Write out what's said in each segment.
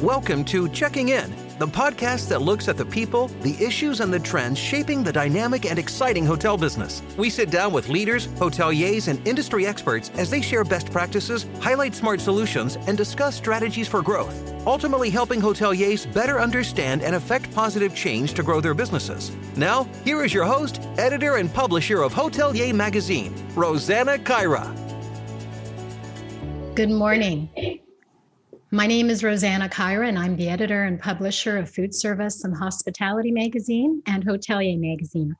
Welcome to Checking In, the podcast that looks at the people, the issues, and the trends shaping the dynamic and exciting hotel business. We sit down with leaders, hoteliers, and industry experts as they share best practices, highlight smart solutions, and discuss strategies for growth, ultimately helping hoteliers better understand and affect positive change to grow their businesses. Now, here is your host, editor, and publisher of Hotelier Magazine, Rosanna Caira. Good morning. My name is Rosanna Caira, and I'm the editor and publisher of Food Service and Hospitality Magazine and Hotelier Magazine.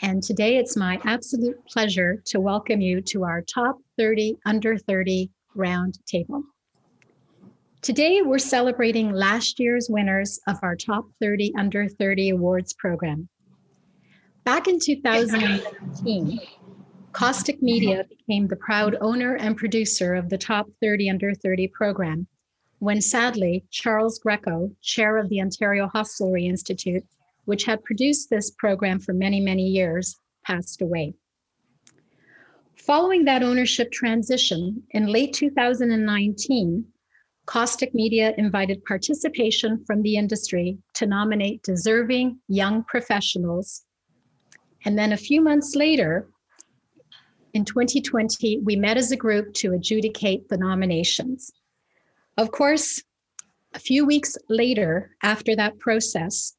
And today it's my absolute pleasure to welcome you to our top 30 under 30 round table. Today we're celebrating last year's winners of our top 30 under 30 awards program. Back in 2019, Kostuch Media became the proud owner and producer of the Top 30 Under 30 program, when sadly, Charles Greco, chair of the Ontario Hostelry Institute, which had produced this program for many, many years, passed away. Following that ownership transition, in late 2019, Kostuch Media invited participation from the industry to nominate deserving young professionals. And then a few months later, in 2020, we met as a group to adjudicate the nominations. Of course, a few weeks later, after that process,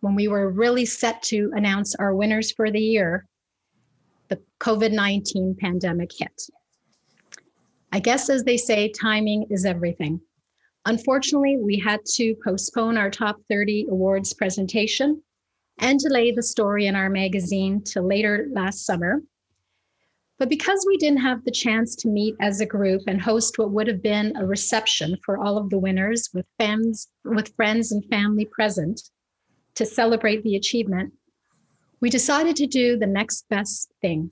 when we were really set to announce our winners for the year, the COVID 19 pandemic hit. I guess, as they say, timing is everything. Unfortunately, we had to postpone our top 30 awards presentation and delay the story in our magazine to later last summer but because we didn't have the chance to meet as a group and host what would have been a reception for all of the winners with fans, with friends and family present to celebrate the achievement, we decided to do the next best thing,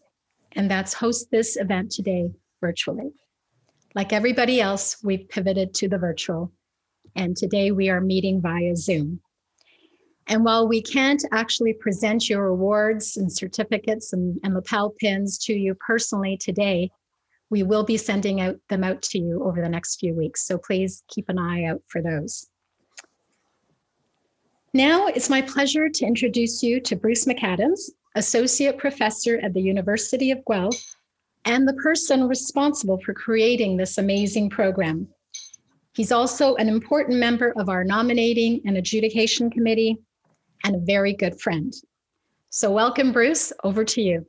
and that's host this event today virtually. Like everybody else, we've pivoted to the virtual, and today we are meeting via Zoom. And while we can't actually present your awards and certificates and, and lapel pins to you personally today, we will be sending out them out to you over the next few weeks. So please keep an eye out for those. Now it's my pleasure to introduce you to Bruce McAdams, Associate Professor at the University of Guelph and the person responsible for creating this amazing program. He's also an important member of our nominating and adjudication committee and a very good friend. So, welcome, Bruce. Over to you.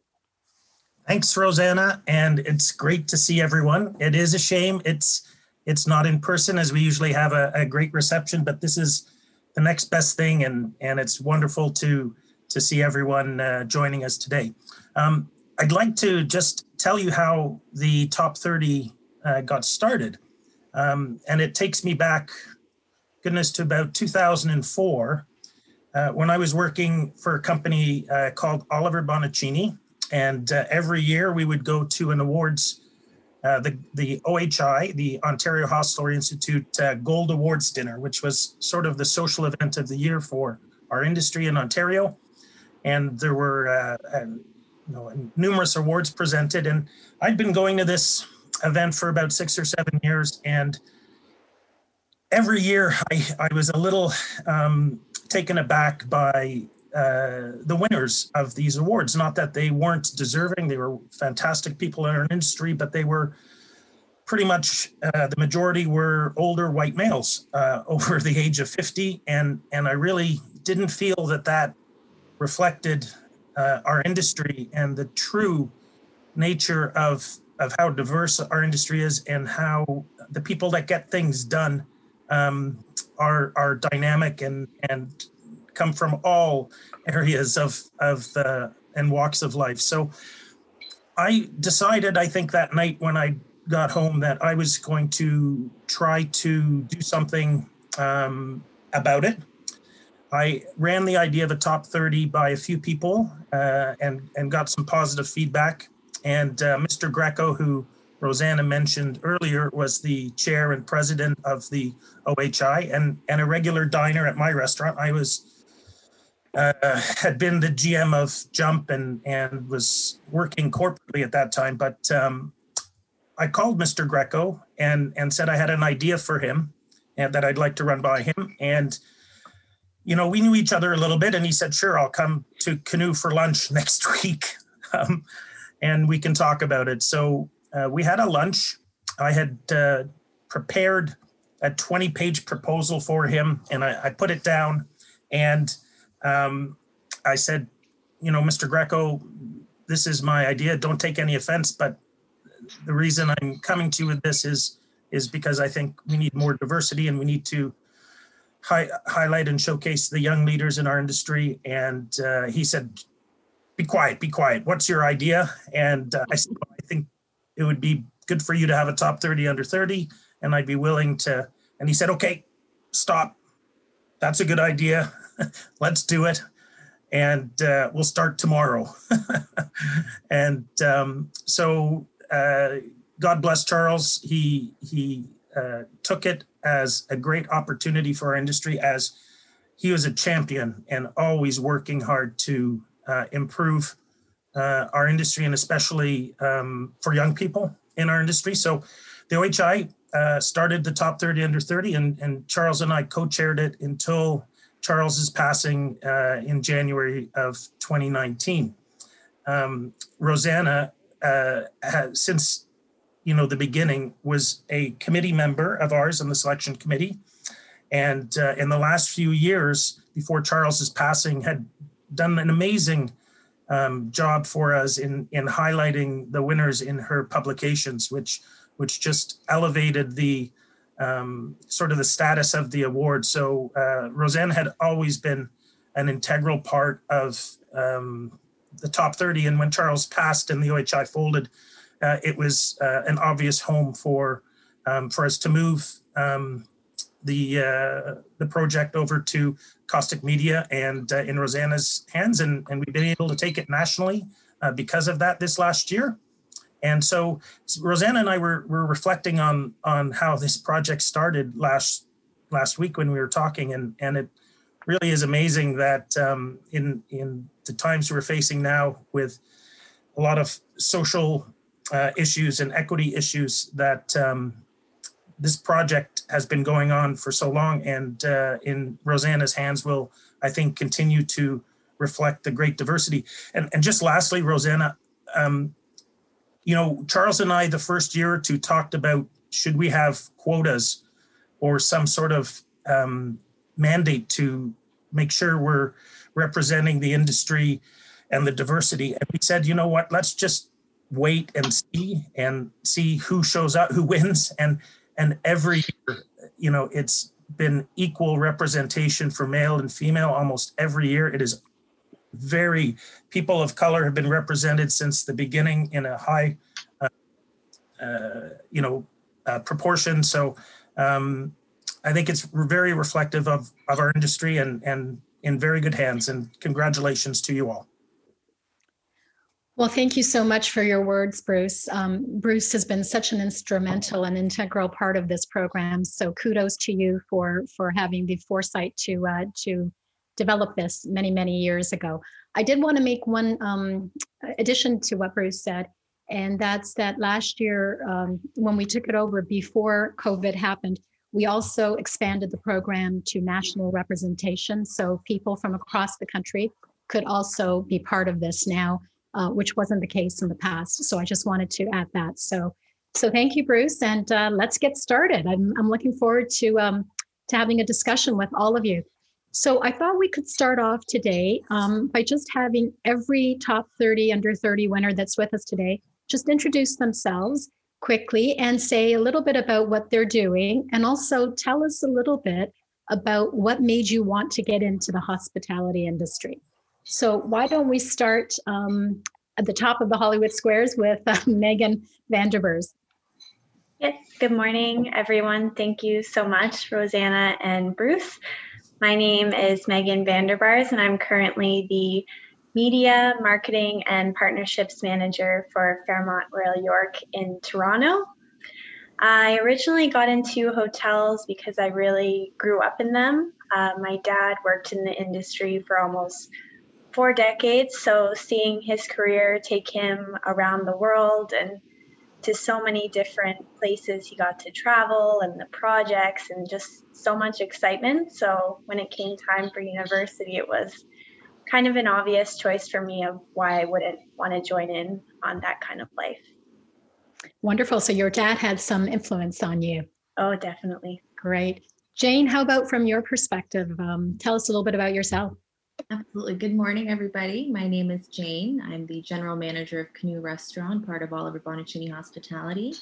Thanks, Rosanna, and it's great to see everyone. It is a shame it's it's not in person as we usually have a, a great reception, but this is the next best thing, and and it's wonderful to to see everyone uh, joining us today. Um, I'd like to just tell you how the top 30 uh, got started, um, and it takes me back, goodness, to about 2004 uh, when I was working for a company uh, called Oliver Bonacini, and uh, every year we would go to an awards, uh, the the OHI, the Ontario Hostelry Institute uh, Gold Awards dinner, which was sort of the social event of the year for our industry in Ontario, and there were you know numerous awards presented, and I'd been going to this event for about six or seven years, and every year I, I was a little um, taken aback by uh, the winners of these awards. Not that they weren't deserving; they were fantastic people in our industry, but they were pretty much uh, the majority were older white males uh, over the age of 50 and and i really didn't feel that that reflected uh, our industry and the true nature of of how diverse our industry is and how the people that get things done um, are are dynamic and and come from all areas of of the and walks of life. So I decided, I think that night when I got home, that I was going to try to do something um, about it. I ran the idea of a top 30 by a few people uh, and and got some positive feedback. And uh, Mr. Greco, who Rosanna mentioned earlier was the chair and president of the OHI and, and a regular diner at my restaurant. I was uh, had been the GM of Jump and and was working corporately at that time. But um, I called Mr. Greco and and said I had an idea for him, and that I'd like to run by him. And you know, we knew each other a little bit, and he said, "Sure, I'll come to Canoe for lunch next week, um, and we can talk about it." So uh, we had a lunch. I had uh, prepared a 20-page proposal for him, and I, I put it down, and um, I said, "You know, Mr. Greco, this is my idea. Don't take any offense, but the reason I'm coming to you with this is is because I think we need more diversity and we need to hi- highlight and showcase the young leaders in our industry. And uh, he said, "Be quiet, be quiet. What's your idea?" And uh, I said, well, "I think it would be good for you to have a top 30 under 30, and I'd be willing to." And he said, "Okay, stop. That's a good idea. Let's do it." And uh, we'll start tomorrow. and um, so uh, God bless Charles. He he uh, took it as a great opportunity for our industry as he was a champion and always working hard to uh, improve uh, our industry and especially um, for young people in our industry. So the OHI uh, started the top 30 under 30 and, and Charles and I co-chaired it until Charles's passing uh, in January of 2019. Um, Rosanna, uh, has, since you know the beginning was a committee member of ours on the selection committee and uh, in the last few years before charles's passing had done an amazing um, job for us in in highlighting the winners in her publications which which just elevated the um, sort of the status of the award. So uh, roseanne had always been an integral part of um, the top 30 and when charles passed and the ohi folded uh, it was uh, an obvious home for um, for us to move um, the uh, the project over to Kostuch Media and uh, in Rosanna's hands, and, and we've been able to take it nationally uh, because of that this last year. And so Rosanna and I were, were reflecting on on how this project started last last week when we were talking, and and it really is amazing that um, in in the times we're facing now with a lot of social uh, issues and equity issues that um, this project has been going on for so long and uh, in Rosanna's hands will, I think, continue to reflect the great diversity. And, and just lastly, Rosanna, um, you know, Charles and I, the first year or two, talked about should we have quotas or some sort of um, mandate to make sure we're representing the industry and the diversity. And we said, you know what, let's just wait and see and see who shows up, who wins, and and every year, you know, it's been equal representation for male and female almost every year. It is very people of color have been represented since the beginning in a high, uh, uh, you know, uh, proportion. So um, I think it's very reflective of of our industry and and in very good hands. And congratulations to you all. Well, thank you so much for your words, Bruce. Um, Bruce has been such an instrumental and integral part of this program. So kudos to you for for having the foresight to uh, to develop this many many years ago. I did want to make one um, addition to what Bruce said, and that's that last year um, when we took it over before COVID happened, we also expanded the program to national representation, so people from across the country could also be part of this now uh, which wasn't the case in the past. So I just wanted to add that. So, so thank you, Bruce, and uh, let's get started. I'm, I'm looking forward to um, to having a discussion with all of you. So I thought we could start off today um, by just having every top 30 under 30 winner that's with us today just introduce themselves quickly and say a little bit about what they're doing and also tell us a little bit about what made you want to get into the hospitality industry. So why don't we start um, at the top of the Hollywood Squares with uh, Megan Vanderbers. Yes, good morning, everyone. Thank you so much, Rosanna and Bruce. My name is Megan Vanderbars, and I'm currently the Media, Marketing, and Partnerships Manager for Fairmont Royal York in Toronto. I originally got into hotels because I really grew up in them. Uh, my dad worked in the industry for almost four decades. So seeing his career take him around the world and to so many different places he got to travel and the projects and just so much excitement. So when it came time for university, it was kind of an obvious choice for me of why I wouldn't want to join in on that kind of life. Wonderful. So your dad had some influence on you. Oh, definitely. Great. Jane, how about from your perspective? Um, tell us a little bit about yourself. Absolutely. Good morning, everybody. My name is Jane. I'm the general manager of Canoe Restaurant, part of Oliver Bonacini Hospitality.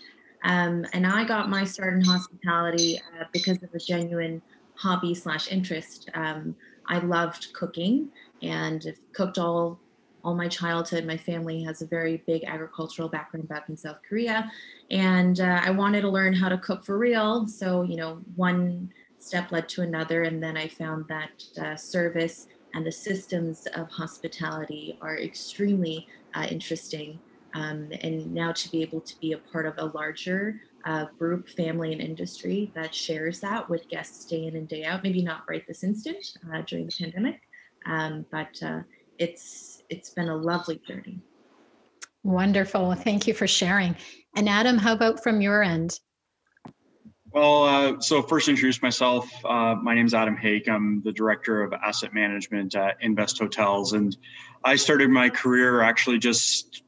Um, and I got my start in hospitality uh, because of a genuine hobby slash interest. Um, I loved cooking and cooked all all my childhood. My family has a very big agricultural background back in South Korea, and uh, I wanted to learn how to cook for real. So you know, one step led to another, and then I found that uh, service and the systems of hospitality are extremely uh, interesting. Um, and now to be able to be a part of a larger uh, group, family, and industry that shares that with guests day in and day out. Maybe not right this instant uh, during the pandemic, um, but uh, it's it's been a lovely journey. Wonderful. Thank you for sharing. And Adam, how about from your end? Well, uh, so first introduce myself. Uh, my name is Adam Hake. I'm the director of asset management at InnVest Hotels, and I started my career actually just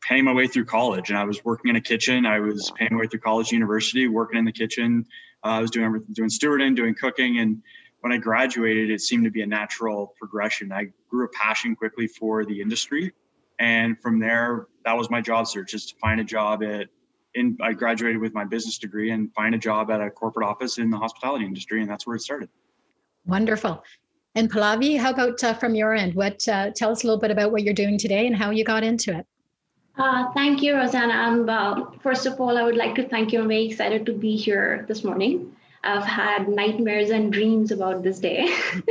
paying my way through college. And I was working in a kitchen. I was paying my way through college, university, working in the kitchen. Uh, I was doing everything, doing stewarding, doing cooking, and when I graduated, it seemed to be a natural progression. I grew a passion quickly for the industry, and from there, that was my job search: is to find a job at in I graduated with my business degree and find a job at a corporate office in the hospitality industry, and that's where it started. Wonderful. And Pallavi, how about uh, from your end? What uh, tell us a little bit about what you're doing today and how you got into it. Uh, thank you, Rosanna. Um, first of all, I would like to thank you. I'm very excited to be here this morning. I've had nightmares and dreams about this day.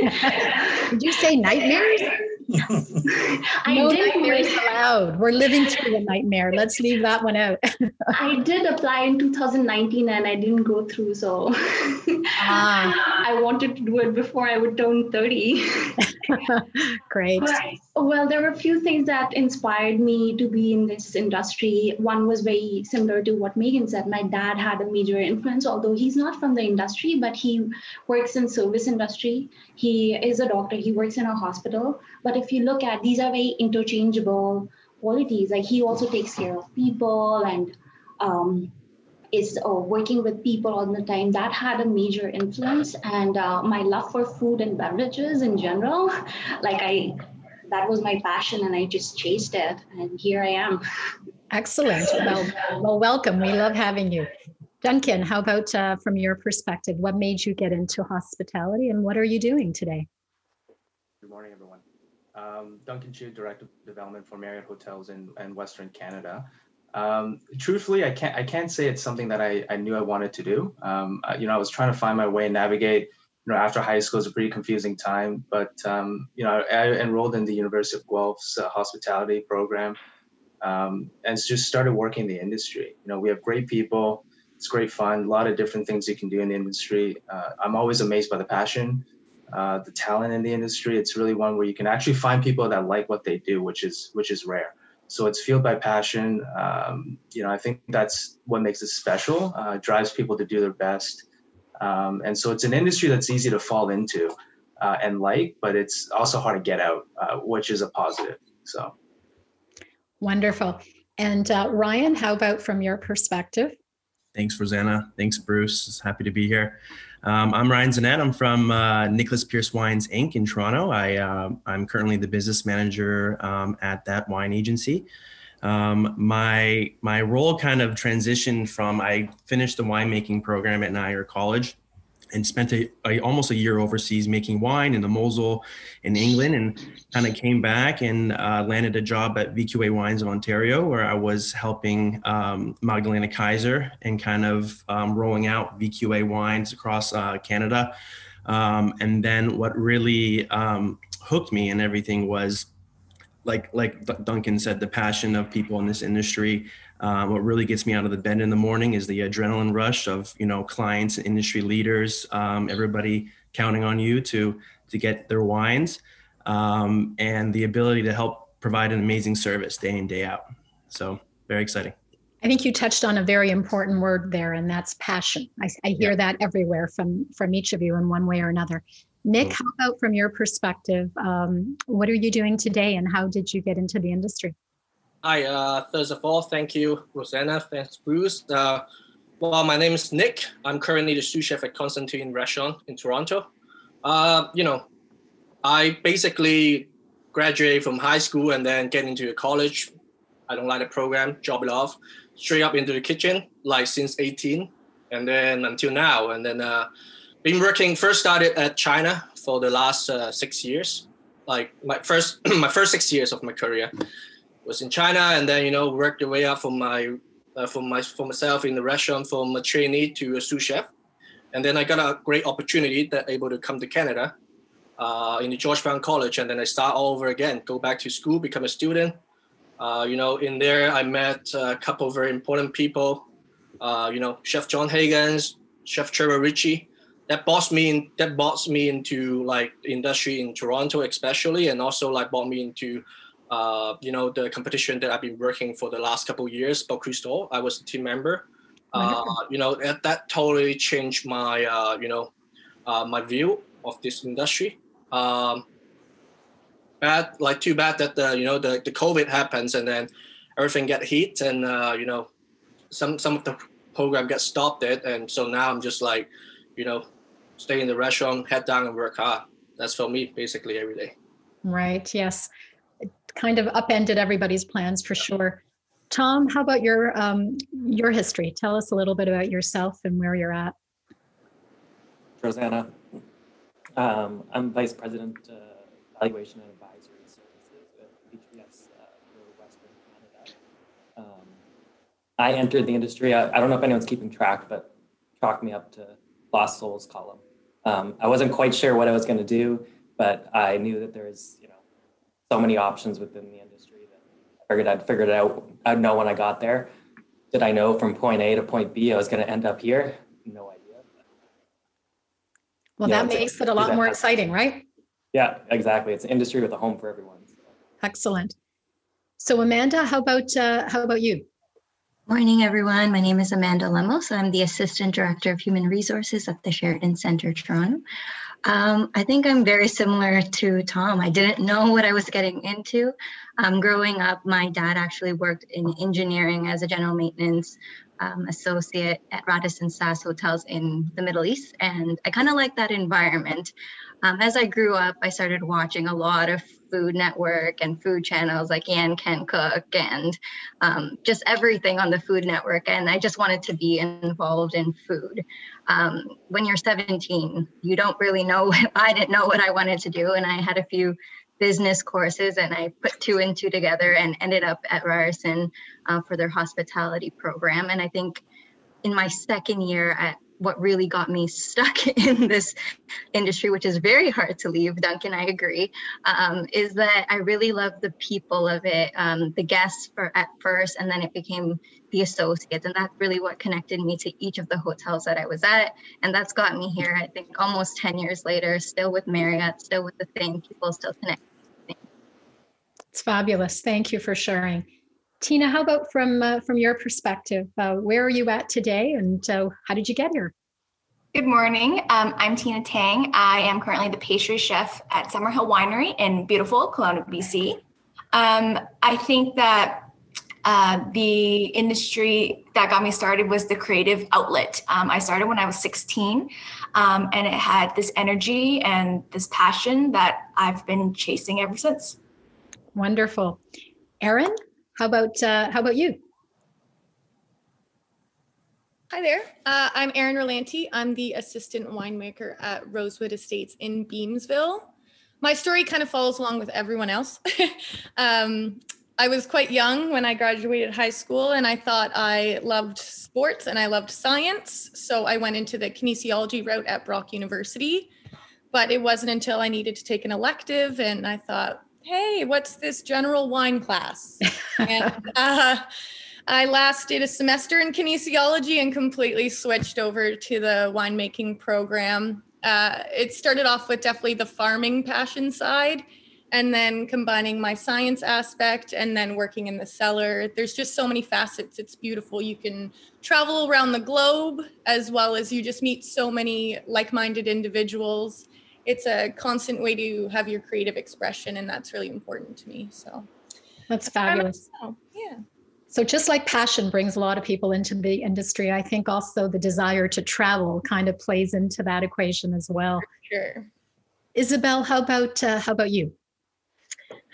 Did you say nightmares? I no did nightmares allowed. We're living through a nightmare. Let's leave that one out. I did apply in 2019 and I didn't go through. So ah. I wanted to do it before I would turn 30. Great. But, well, there were a few things that inspired me to be in this industry. One was very similar to what Megan said. My dad had a major influence, although he's not from the industry, but he works in service industry. He is a doctor. He works in a hospital. But if you look at these are very interchangeable qualities. Like he also takes care of people and um, is uh, working with people all the time that had a major influence and uh, my love for food and beverages in general like i that was my passion and i just chased it and here i am. Excellent. Well, well welcome. We love having you. Duncan how about uh, from your perspective what made you get into hospitality and what are you doing today? Good morning everyone. Um, duncan chu director of development for marriott hotels in, in western canada um, truthfully, I can't I can't say it's something that I, I knew I wanted to do. Um, you know, I was trying to find my way and navigate. You know, after high school is a pretty confusing time, but um, you know, I enrolled in the University of Guelph's uh, hospitality program, um, and just started working in the industry. You know, we have great people. It's great fun. A lot of different things you can do in the industry. Uh, I'm always amazed by the passion, uh, the talent in the industry. It's really one where you can actually find people that like what they do, which is which is rare. So it's fueled by passion. Um, you know, I think that's what makes it special. Uh, drives people to do their best, um, and so it's an industry that's easy to fall into uh, and like, but it's also hard to get out, uh, which is a positive. So wonderful. And uh, Ryan, how about from your perspective? Thanks, Rosanna. Thanks, Bruce. Happy to be here. Um, I'm Ryan Zanette. I'm from uh, Nicholas Pearce Wines Inc. in Toronto. I, uh, I'm currently the business manager um, at that wine agency. Um, my my role kind of transitioned from I finished the winemaking program at Niagara College and spent a, a, almost a year overseas making wine in the Mosel in England and kind of came back and uh, landed a job at VQA Wines of Ontario where I was helping um, Magdalena Kaiser and kind of um, rolling out VQA wines across uh, Canada. Um, and then what really um, hooked me and everything was like like Duncan said, the passion of people in this industry. Um, what really gets me out of the bed in the morning is the adrenaline rush of you know clients, and industry leaders, um, everybody counting on you to to get their wines, um, and the ability to help provide an amazing service day in day out. So very exciting. I think you touched on a very important word there, and that's passion. I, I hear yeah. that everywhere from from each of you in one way or another. Nick, how about from your perspective? Um, what are you doing today, and how did you get into the industry? Hi, uh, first of all, thank you, Rosanna. Thanks, Bruce. Uh, well, my name is Nick. I'm currently the sous chef at Constantine Restaurant in Toronto. Uh, you know, I basically graduated from high school and then get into college. I don't like the program, job it off, straight up into the kitchen, like since 18, and then until now. And then uh, been working. First started at China for the last uh, six years. Like my first, my first six years of my career was in China, and then you know worked the way up from my uh, from my for myself in the restaurant from a trainee to a sous chef, and then I got a great opportunity that able to come to Canada uh, in the George Brown College, and then I start all over again, go back to school, become a student. Uh, you know, in there I met a couple of very important people. Uh, you know, Chef John Higgins, Chef Trevor Ritchie. That brought me in, that brought me into like industry in Toronto, especially, and also like brought me into uh, you know, the competition that I've been working for the last couple years, Bocuse Crystal. I was a team member. Uh, you know, that, that, totally changed my, uh, you know, uh, my view of this industry. Um, bad, like too bad that the, you know, the, the COVID happens and then everything get hit and, uh, you know, some, some of the program gets stopped it. And so now I'm just like, you know, stay in the restaurant, head down and work hard. That's for me basically every day. Right. Yes kind of upended everybody's plans for sure. Tom, how about your um, your history? Tell us a little bit about yourself and where you're at. Rosanna, um, I'm Vice President uh, Valuation and Advisory Services at HVS uh, for Western Canada. Um, I entered the industry. I, I, don't know if anyone's keeping track, but chalk me up to Lost Souls column. Um, I wasn't quite sure what I was going to do, but I knew that there was so many options within the industry that I figured I'd figured it out. I'd know when I got there. Did I know from point A to point B I was going to end up here? No idea. Well, yeah, that makes it a lot more exciting, right? Yeah, exactly. It's an industry with a home for everyone. So. Excellent. So, Amanda, how about uh, how about you? Morning, everyone. My name is Amanda Lemos. I'm the Assistant Director of Human Resources at the Sheraton Centre, Toronto. Um, I think I'm very similar to Tom. I didn't know what I was getting into. Um, growing up, my dad actually worked in engineering as a general maintenance um, associate at Radisson SAS hotels in the Middle East, and I kind of like that environment. Um, as I grew up, I started watching a lot of Food Network and food channels like Yan Can Cook and um, just everything on the Food Network. And I just wanted to be involved in food. Um, when you're 17, you don't really know. I didn't know what I wanted to do, and I had a few business courses and I put two and two together and ended up at Ryerson uh, for their hospitality program. And I think in my second year at what really got me stuck in this industry, which is very hard to leave, Duncan, I agree, um, is that I really love the people of it, um, the guests for at first, and then it became the associates. And that's really what connected me to each of the hotels that I was at. And that's got me here, I think, almost 10 years later, still with Marriott, still with the same people, still connected. It's fabulous. Thank you for sharing. Tina, how about from uh, from your perspective? Uh, where are you at today, and uh, how did you get here? Good morning. Um, I'm Tina Tang. I am currently the pastry chef at Summerhill Winery in beautiful Kelowna, BC. Um, I think that uh, the industry that got me started was the creative outlet. Um, I started when I was 16, um, and it had this energy and this passion that I've been chasing ever since. Wonderful, Erin. How about uh, how about you? Hi there. Uh, I'm Erin Rolanti. I'm the assistant winemaker at Rosewood Estates in Beamsville. My story kind of follows along with everyone else. um, I was quite young when I graduated high school, and I thought I loved sports and I loved science. So I went into the kinesiology route at Brock University. But it wasn't until I needed to take an elective, and I thought, hey, what's this general wine class? and uh, I last did a semester in kinesiology and completely switched over to the winemaking program. Uh, it started off with definitely the farming passion side. and then combining my science aspect and then working in the cellar. There's just so many facets. It's beautiful. You can travel around the globe as well as you just meet so many like minded individuals. It's a constant way to have your creative expression, and that's really important to me. So that's fabulous. Yeah. So, just like passion brings a lot of people into the industry, I think also the desire to travel kind of plays into that equation as well. Sure. Isabel, how about uh, how about you?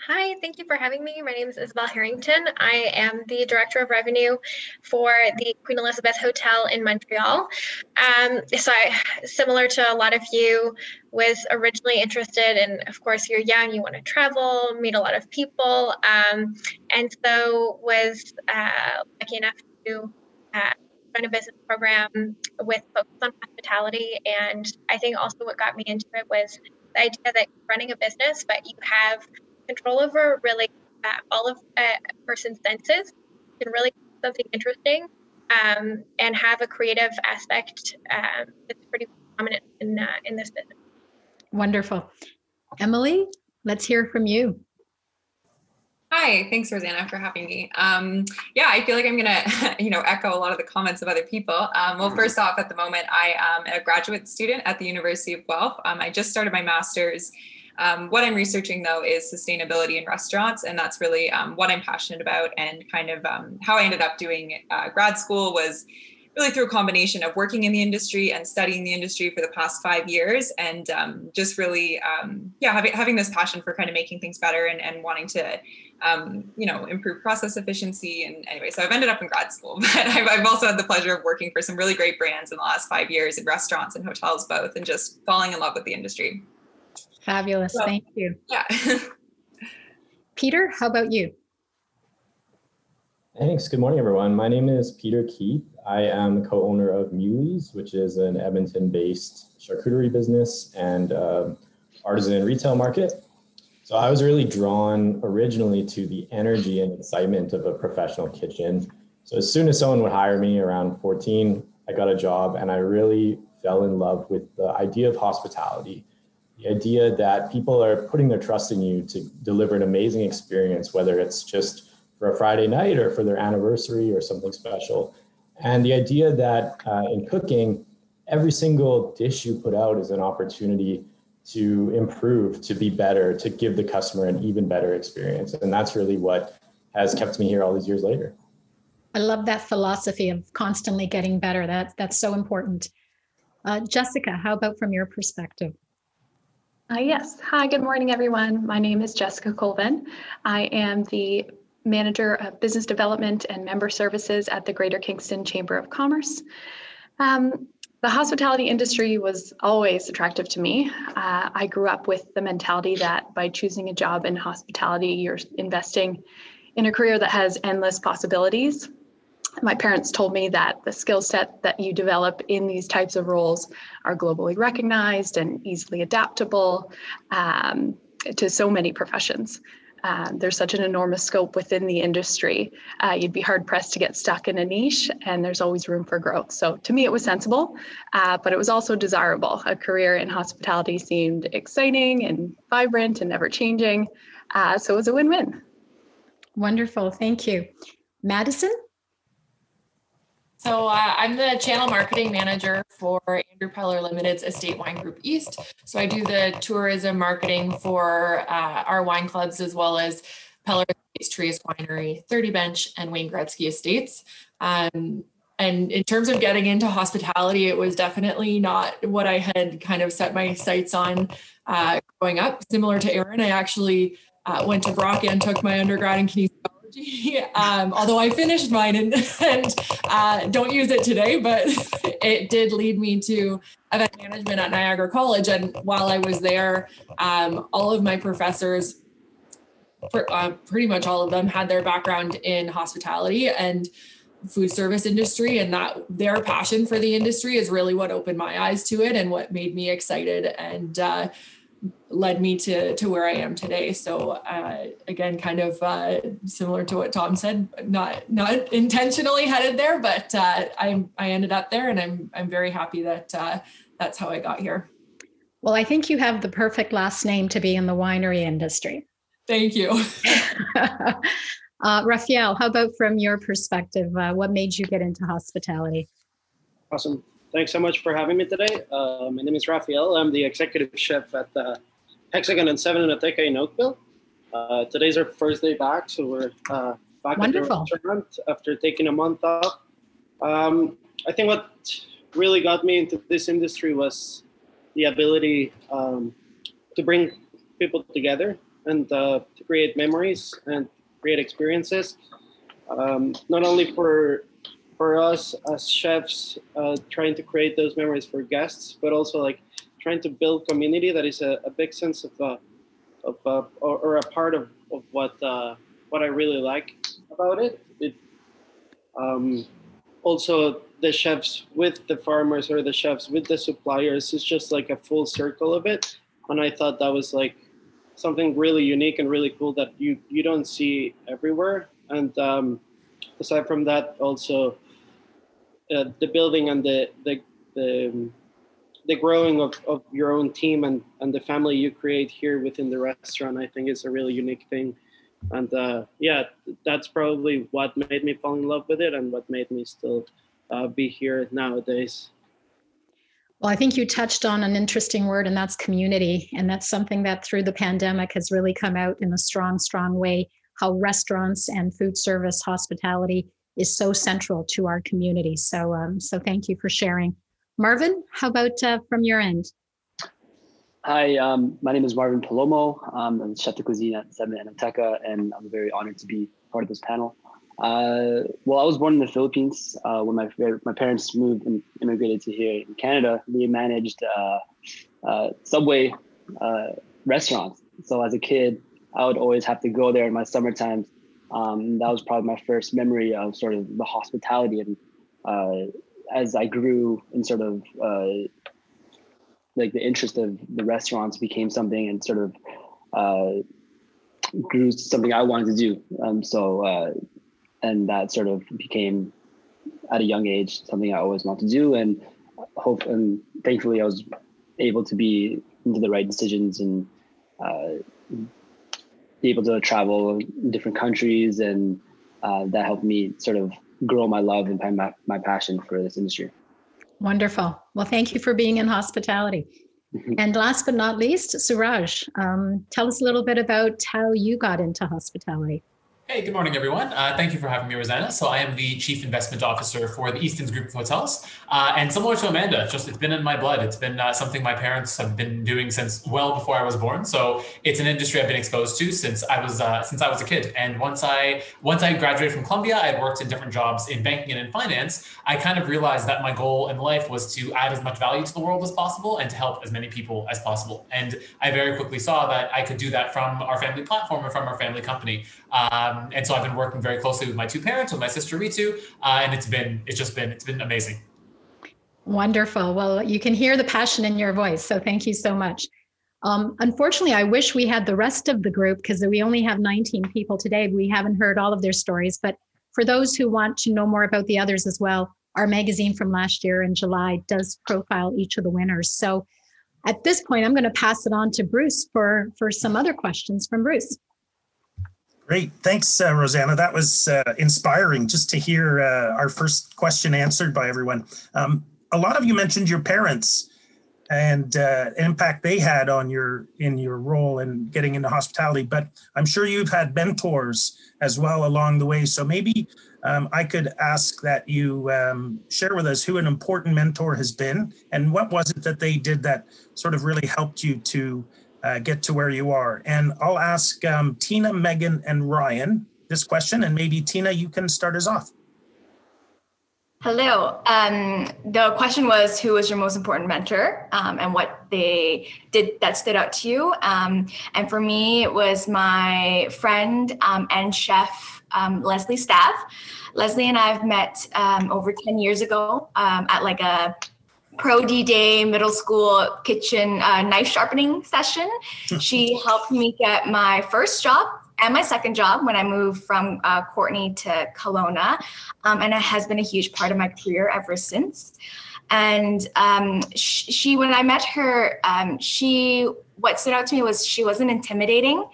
Hi, thank you for having me. My name is Isabel Harrington. I am the Director of Revenue for the Queen Elizabeth Hotel in Montreal. Um, so, I, similar to a lot of you, was originally interested in, of course, you're young, you want to travel, meet a lot of people, um, and so was uh, lucky enough to uh, run a business program with focus on hospitality. And I think also what got me into it was the idea that running a business, but you have control over really uh, all of a person's senses can really something interesting um, and have a creative aspect um, that's pretty prominent in, uh, in this business. Wonderful. Emily, let's hear from you. Hi, thanks Rosanna for having me. Um, yeah, I feel like I'm gonna, you know, echo a lot of the comments of other people. Um, well, first off, at the moment, I am a graduate student at the University of Guelph. Um, I just started my master's um, what I'm researching though is sustainability in restaurants, and that's really um, what I'm passionate about. And kind of um, how I ended up doing uh, grad school was really through a combination of working in the industry and studying the industry for the past five years, and um, just really, um, yeah, having having this passion for kind of making things better and, and wanting to. Um, you know, improve process efficiency. And anyway, so I've ended up in grad school, but I've, I've also had the pleasure of working for some really great brands in the last five years in restaurants and hotels both, and just falling in love with the industry. Fabulous. Well, Thank you. Yeah. Peter, how about you? Thanks. Good morning, everyone. My name is Peter Keith. I am the co-owner of Meuwly's, which is an Edmonton-based charcuterie business and uh, artisan retail market. So I was really drawn originally to the energy and excitement of a professional kitchen. So as soon as someone would hire me around 14, I got a job and I really fell in love with the idea of hospitality the idea that people are putting their trust in you to deliver an amazing experience, whether it's just for a Friday night or for their anniversary or something special. And the idea that uh, in cooking, every single dish you put out is an opportunity to improve, to be better, to give the customer an even better experience. And that's really what has kept me here all these years later. I love that philosophy of constantly getting better. That, that's so important. Uh, Jessica, how about from your perspective? Uh, yes. Hi, good morning, everyone. My name is Jessica Colvin. I am the Manager of Business Development and Member Services at the Greater Kingston Chamber of Commerce. Um, the hospitality industry was always attractive to me. Uh, I grew up with the mentality that by choosing a job in hospitality, you're investing in a career that has endless possibilities my parents told me that the skill set that you develop in these types of roles are globally recognized and easily adaptable um, to so many professions. Um, there's such an enormous scope within the industry. Uh, you'd be hard pressed to get stuck in a niche, and there's always room for growth. So, to me, it was sensible, uh, but it was also desirable. A career in hospitality seemed exciting and vibrant and ever changing. Uh, so, it was a win win. Wonderful. Thank you. Madison? So uh, I'm the channel marketing manager for Andrew Peller Limited's Estate Wine Group East. So I do the tourism marketing for uh, our wine clubs as well as Peller Estates, Trius Winery, 30 Bench, and Wayne Gretzky Estates. Um, and in terms of getting into hospitality, it was definitely not what I had kind of set my sights on uh, growing up. Similar to Erin, I actually uh, went to Brock and took my undergrad in kinesiology um, although I finished mine and, and uh, don't use it today, but it did lead me to event management at Niagara College. And while I was there, um, all of my professors, uh, pretty much all of them, had their background in hospitality and food service industry and that their passion for the industry is really what opened my eyes to it and what made me excited and uh, led me to to where I am today. So uh, again, kind of uh, similar to what Tom said, not not intentionally headed there, but uh, I I ended up there, and I'm I'm very happy that uh, that's how I got here. Well, I think you have the perfect last name to be in the winery industry. Thank you. uh, Raphael, how about from your perspective? Uh, what made you get into hospitality? Awesome. Thanks so much for having me today. Uh, my name is Rafael. I'm the executive chef at the Hexagon and Seven Enoteca in Oakville. Uh, today's our first day back, so we're uh, back Wonderful. at the restaurant after taking a month off. Um, I think what really got me into this industry was the ability um, to bring people together and uh, to create memories and create experiences. Um, not only for for us as chefs, uh, trying to create those memories for guests, but also like trying to build community that is a, a big sense of uh, of uh, or, or, a part of, of what uh, what I really like about it. It um, also the chefs with the farmers or the chefs with the suppliers is just like a full circle of it, and I thought that was like something really unique and really cool that you you don't see everywhere. And um, aside from that, also uh, the building and the the the, the growing of, of your own team and, and the family you create here within the restaurant, I think is a really unique thing. And uh, yeah, that's probably what made me fall in love with it and what made me still uh, be here nowadays. Well, I think you touched on an interesting word, and that's community. And that's something that through the pandemic has really come out in a strong, strong way how restaurants and food service hospitality is so central to our community. So, um, so thank you for sharing. Marvin, how about uh, from your end? Hi, um, my name is Marvin Palomo. I'm the chef de cuisine at Seven Enoteca, and I'm very honored to be part of this panel. Uh, well, I was born in the Philippines. Uh, when my my parents moved and immigrated to here in Canada, we managed uh, uh Subway uh, restaurants. So as a kid, I would always have to go there in my summer times. Um, that was probably my first memory of sort of the hospitality. And uh, as I grew in sort of like the interest of the restaurants became something and sort of grew something I wanted to do. Um, so and that sort of became at a young age something I always wanted to do, and hope and thankfully I was able to be into the right decisions and uh, be able to travel in different countries, and uh, that helped me sort of grow my love and my, my passion for this industry. Wonderful. Well, thank you for being in hospitality. Mm-hmm. And last but not least, Suraj, um, tell us a little bit about how you got into hospitality. Hey, good morning, everyone. Uh, thank you for having me, Rosanna. So I am the Chief Investment Officer for the Easton's Group of Hotels. Uh, and similar to Amanda, just it's been in my blood. It's been uh, something my parents have been doing since well before I was born. So it's an industry I've been exposed to since I was uh, since I was a kid. And once I once I graduated from Columbia, I had worked in different jobs in banking and in finance. I kind of realized that my goal in life was to add as much value to the world as possible and to help as many people as possible. And I very quickly saw that I could do that from our family platform and from our family company. Um, and so I've been working very closely with my two parents, with my sister Ritu, uh, and it's been it's just been it's been amazing. Wonderful. Well, you can hear the passion in your voice, so thank you so much. Um, unfortunately, I wish we had the rest of the group because we only have 19 people today. We haven't heard all of their stories, but for those who want to know more about the others as well, our magazine from last year in July does profile each of the winners. So at this point, I'm going to pass it on to Bruce for, for some other questions from Bruce. Great. Thanks, uh, Rosanna. That was uh, inspiring just to hear uh, our first question answered by everyone. Um, a lot of you mentioned your parents and uh, impact they had on your in your role in getting into hospitality, but I'm sure you've had mentors as well along the way. So maybe um, I could ask that you um, share with us who an important mentor has been and what was it that they did that sort of really helped you to uh, get to where you are. And I'll ask um, Tina, Megan, and Ryan this question, and maybe Tina, you can start us off. Hello. Um, the question was who was your most important mentor um, and what they did that stood out to you. Um, and for me, it was my friend um, and chef, um, Leslie Staff. Leslie and I have met um, over 10 years ago at like a pro D day middle school kitchen uh, knife sharpening session. she helped me get my first job and my second job when I moved from uh, Courtenay to Kelowna. Um, and it has been a huge part of my career ever since. And um, she, she, when I met her, um, she what stood out to me was she wasn't intimidating.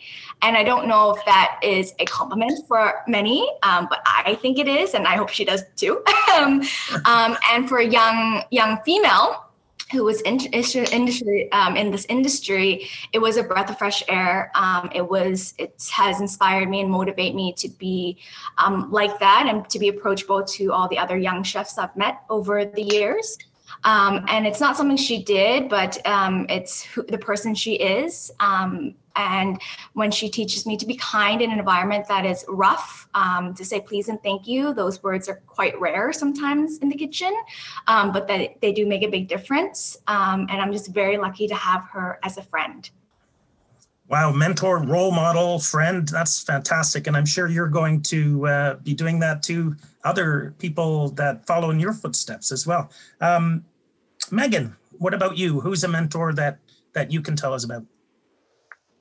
And I don't know if that is a compliment for many, um, but I think it is, and I hope she does too. um, um, and for a young young female who was in, um, in this industry, it was a breath of fresh air. Um, it was it has inspired me and motivate me to be um, like that and to be approachable to all the other young chefs I've met over the years. Um, and it's not something she did, but um, it's who, the person she is. Um, and when she teaches me to be kind in an environment that is rough, um, to say please and thank you, those words are quite rare sometimes in the kitchen, um, but that they do make a big difference. Um, and I'm just very lucky to have her as a friend. Wow, mentor, role model, friend, that's fantastic. And I'm sure you're going to uh, be doing that to other people that follow in your footsteps as well. Um, Megan, what about you? Who's a mentor that that you can tell us about?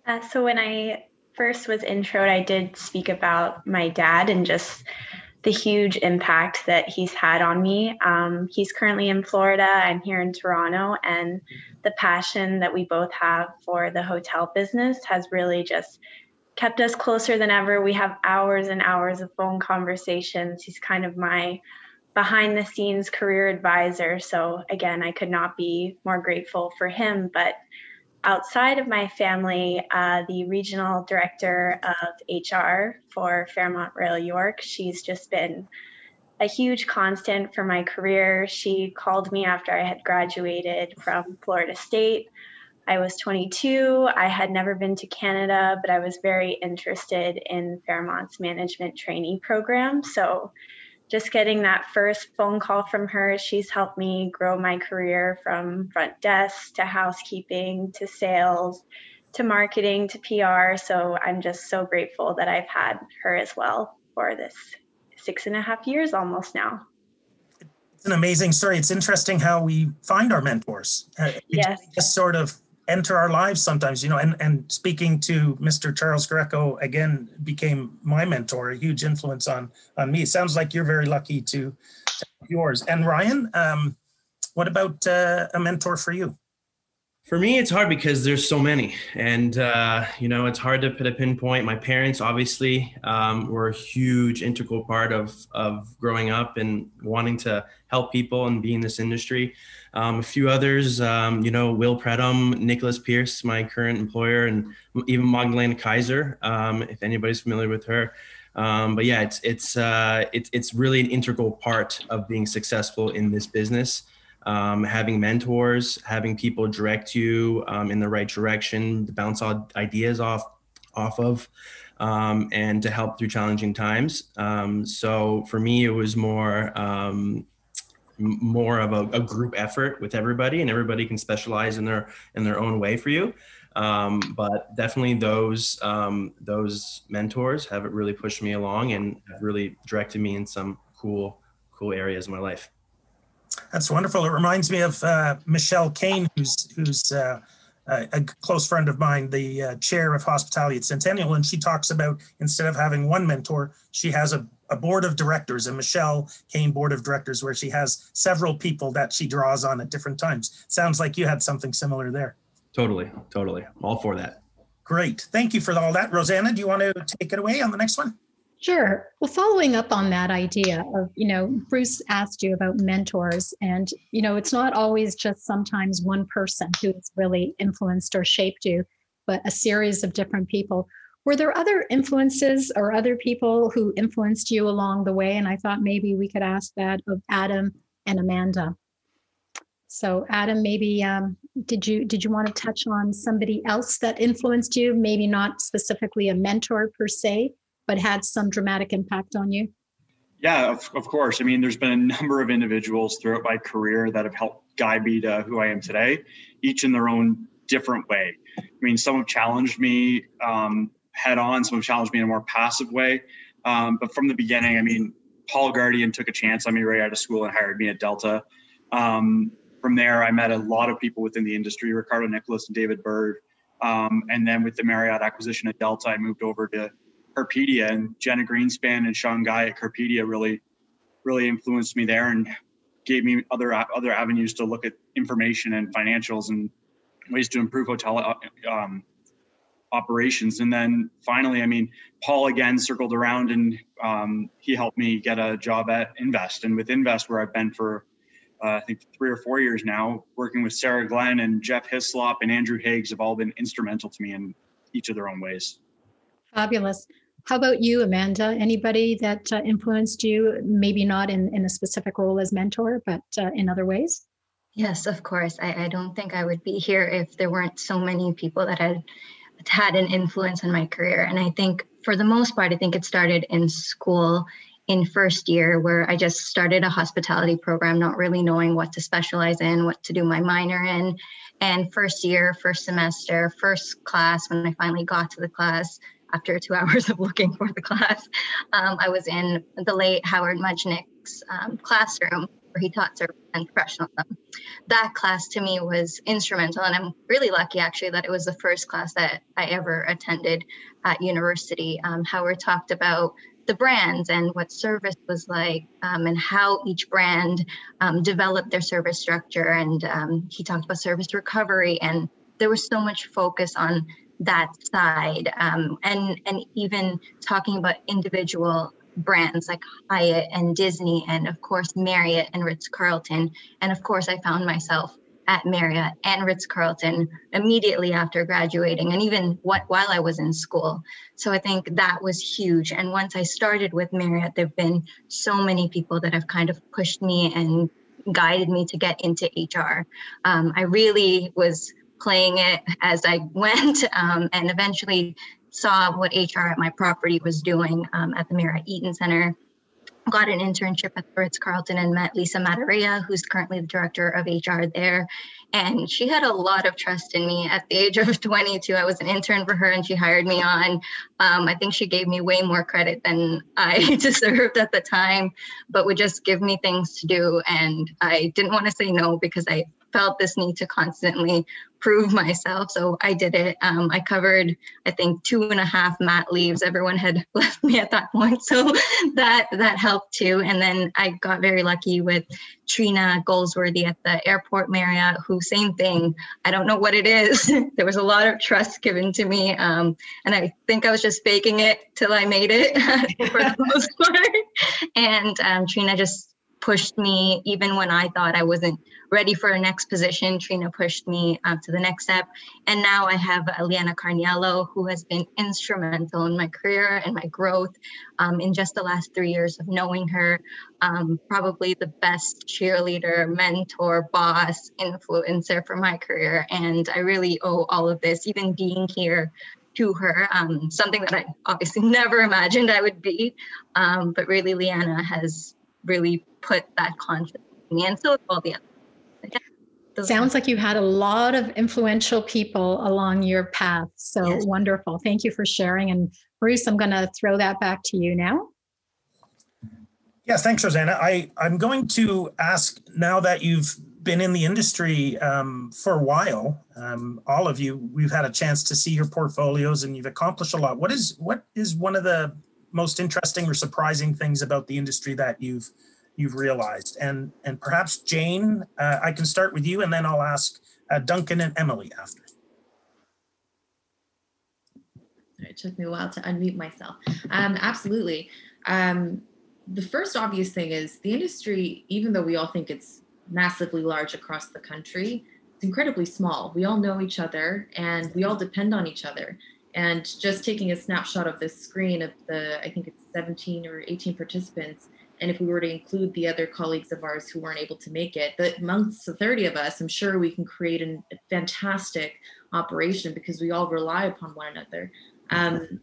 Uh, so when I first was introed, I did speak about my dad and just the huge impact that he's had on me. Um, he's currently in Florida. I'm here in Toronto, and the passion that we both have for the hotel business has really just kept us closer than ever. We have hours and hours of phone conversations. He's kind of my behind the scenes career advisor. So, again, I could not be more grateful for him. But outside of my family, uh, the regional director of HR for Fairmont Royal York, she's just been a huge constant for my career. She called me after I had graduated from Florida State. I was 22. I had never been to Canada, but I was very interested in Fairmont's management trainee program. So just getting that first phone call from her, she's helped me grow my career from front desk to housekeeping to sales to marketing to PR. So I'm just so grateful that I've had her as well for this six and a half years almost now. It's an amazing story. It's interesting how we find our mentors. Uh, yes. Just sort of enter our lives sometimes, you know, and, and speaking to Mr. Charles Greco again became my mentor, a huge influence on, on me. Sounds like you're very lucky to, to yours. And Ryan, um, what about uh, a mentor for you? For me, it's hard because there's so many, and uh, you know, it's hard to put a pinpoint. My parents, obviously, um, were a huge integral part of of growing up and wanting to help people and be in this industry. Um, a few others, um, you know, Will Predhomme, Nicholas Pearce, my current employer, and even Magdalena Kaiser, um, if anybody's familiar with her. Um, but yeah, it's it's uh, it's it's really an integral part of being successful in this business um, having mentors, having people direct you um, in the right direction, to bounce ideas off off of, um, and to help through challenging times. Um, so for me, it was more um, more of a, a, group effort with everybody, and everybody can specialize in their in their own way for you. Um, but definitely those those mentors have really pushed me along and have really directed me in some cool cool areas of my life. That's wonderful. It reminds me of uh, Michelle Kane, who's who's uh, a close friend of mine, the uh, chair of hospitality at Centennial, and she talks about instead of having one mentor, she has a, a board of directors, a Michelle Kane board of directors, where she has several people that she draws on at different times. Sounds like you had something similar there. Totally, totally, all for that. Great, thank you for all that, Rosanna. Do you want to take it away on the next one? Sure. Well, following up on that idea of, you know, Bruce asked you about mentors, and, you know, it's not always just sometimes one person who's really influenced or shaped you, but a series of different people. Were there other influences or other people who influenced you along the way? And I thought maybe we could ask that of Adam and Amanda. So, Adam, maybe um, did you did you want to touch on somebody else that influenced you? Maybe not specifically a mentor per se, but had some dramatic impact on you? Yeah, of, of course. I mean, there's been a number of individuals throughout my career that have helped guide me to who I am today, each in their own different way. I mean, some have challenged me um, head on, some have challenged me in a more passive way. Um, but from the beginning, I mean, Paul Guardian took a chance on me right out of school and hired me at Delta. Um, from there, I met a lot of people within the industry, Ricardo Nicholas and David Bird. Um, and then with the Marriott acquisition at Delta, I moved over to Carpedia and Jenna Greenspan and Sean Guy at Carpedia really, really influenced me there. And gave me other other avenues to look at information and financials and ways to improve hotel uh, um, operations. And then finally, I mean, Paul again circled around and um, he helped me get a job at InnVest. And with InnVest, where I've been for uh, I think three or four years now, working with Sarah Glenn and Jeff Hislop and Andrew Higgs have all been instrumental to me in each of their own ways. Fabulous. How about you, Amanda? Anybody that uh, influenced you, maybe not in, in a specific role as mentor, but uh, in other ways? Yes, of course. I, I don't think I would be here if there weren't so many people that had had an influence in my career. And I think for the most part, I think it started in school in first year where I just started a hospitality program, not really knowing what to specialize in, what to do my minor in. And first year, first semester, first class, when I finally got to the class, after two hours of looking for the class, um, I was in the late Howard Mudgnick's um, classroom where he taught service and professionalism. That class to me was instrumental, and I'm really lucky actually that it was the first class that I ever attended at university. Um, Howard talked about the brands and what service was like um, and how each brand um, developed their service structure. And um, he talked about service recovery, and there was so much focus on that side um, and and even talking about individual brands like Hyatt and Disney and of course Marriott and Ritz Carlton and of course I found myself at Marriott and Ritz Carlton immediately after graduating and even what, while I was in school. So I think that was huge. And once I started with Marriott, there have been so many people that have kind of pushed me and guided me to get into HR. Um, I really was playing it as I went um, and eventually saw what HR at my property was doing um, at the Marriott Eaton Center. Got an internship at the Ritz Carlton and met Lisa Mataria, who's currently the director of HR there. And she had a lot of trust in me at the age of 22. I was an intern for her and she hired me on. Um, I think she gave me way more credit than I deserved at the time, but would just give me things to do. And I didn't want to say no because I felt this need to constantly prove myself. So I did it. Um, I covered, I think, two and a half mat leaves. Everyone had left me at that point, so that that helped too. And then I got very lucky with Trina Goldsworthy at the airport Marriott, who same thing. I don't know what it is. there was a lot of trust given to me, um, and I think I was just faking it till I made it for the most part. And um, Trina just pushed me even when I thought I wasn't ready for a next position. Trina pushed me uh, to the next step. And now I have Eliana Carniello, who has been instrumental in my career and my growth um, in just the last three years of knowing her. Um, probably the best cheerleader, mentor, boss, influencer for my career. And I really owe all of this, even being here to her, um, something that I obviously never imagined I would be. Um, but really, Leanna has really put that confidence in me and so all the others. Sounds like you had a lot of influential people along your path. So yes. wonderful. Thank you for sharing. And Bruce, I'm going to throw that back to you now. Yes, thanks, Rosanna. I, I'm going to ask now that you've been in the industry um, for a while, um, all of you, we've had a chance to see your portfolios and you've accomplished a lot. What is what is one of the most interesting or surprising things about the industry that you've you've realized? And and perhaps Jane, uh, I can start with you, and then I'll ask uh, Duncan and Emily after. It took me a while to unmute myself. Um, absolutely. Um, the first obvious thing is the industry, even though we all think it's massively large across the country, it's incredibly small. We all know each other and we all depend on each other. And just taking a snapshot of this screen of the, I think it's 17 or 18 participants, and if we were to include the other colleagues of ours who weren't able to make it, but amongst the 30 of us, I'm sure we can create an, a fantastic operation because we all rely upon one another. Um,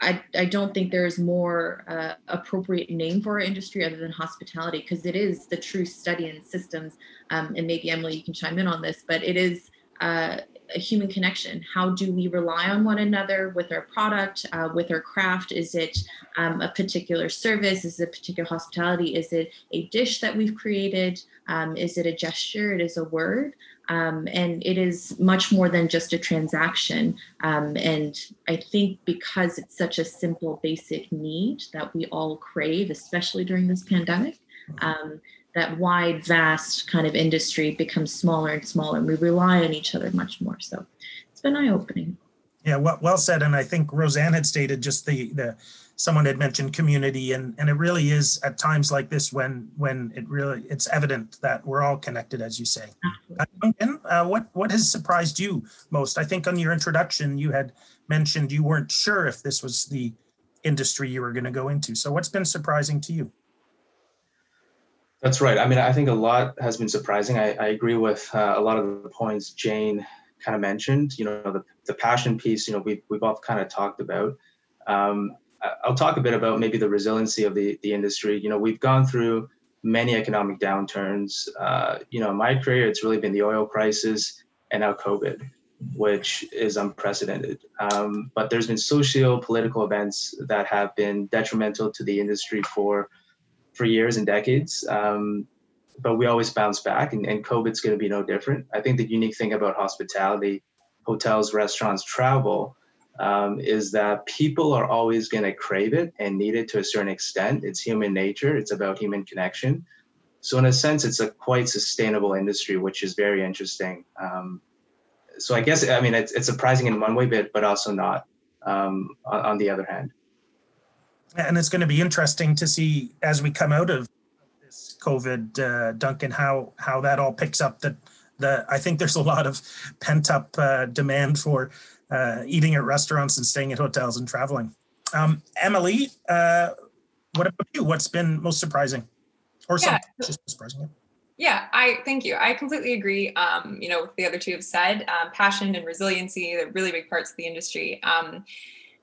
I, I don't think there's more uh, appropriate name for our industry other than hospitality because it is the true study in systems. Um, and maybe Emily, you can chime in on this, but it is uh, a human connection. How do we rely on one another with our product, uh, with our craft? Is it um, a particular service? Is it a particular hospitality? Is it a dish that we've created? Um, is it a gesture? It is a word. Um, and it is much more than just a transaction. Um, and I think because it's such a simple, basic need that we all crave, especially during this pandemic, um, that wide, vast kind of industry becomes smaller and smaller. And We rely on each other much more. So it's been eye opening. Yeah, well, well said. And I think Rosanna had stated just the the someone had mentioned community, and and it really is at times like this when when it really it's evident that we're all connected, as you say. Uh, Duncan, uh, what what has surprised you most? I think on your introduction you had mentioned you weren't sure if this was the industry you were going to go into. So what's been surprising to you? That's right. I mean, I think a lot has been surprising. I, I agree with uh, a lot of the points Jane kind of mentioned. You know, the, the passion piece. You know, we we've all kind of talked about. Um, I'll talk a bit about maybe the resiliency of the the industry. You know, we've gone through many economic downturns. Uh, you know, in my career, it's really been the oil crisis and now COVID, which is unprecedented. Um, but there's been socio political events that have been detrimental to the industry for for years and decades. Um, but we always bounce back, and, and COVID's going to be no different. I think the unique thing about hospitality, hotels, restaurants, travel, um, is that people are always going to crave it and need it to a certain extent. It's human nature, it's about human connection. So, in a sense, it's a quite sustainable industry, which is very interesting. Um, so, I guess, I mean, it's, it's surprising in one way, but, but also not um, on, on the other hand and it's going to be interesting to see as we come out of this COVID, uh, Duncan, how how that all picks up. That the I think there's a lot of pent up uh, demand for uh, eating at restaurants and staying at hotels and traveling. Um, Emily, uh, what about you? What's been most surprising, or yeah. just surprising? Yeah, I thank you. I completely agree. Um, you know, the other two have said um, passion and resiliency, they're really big parts of the industry. Um,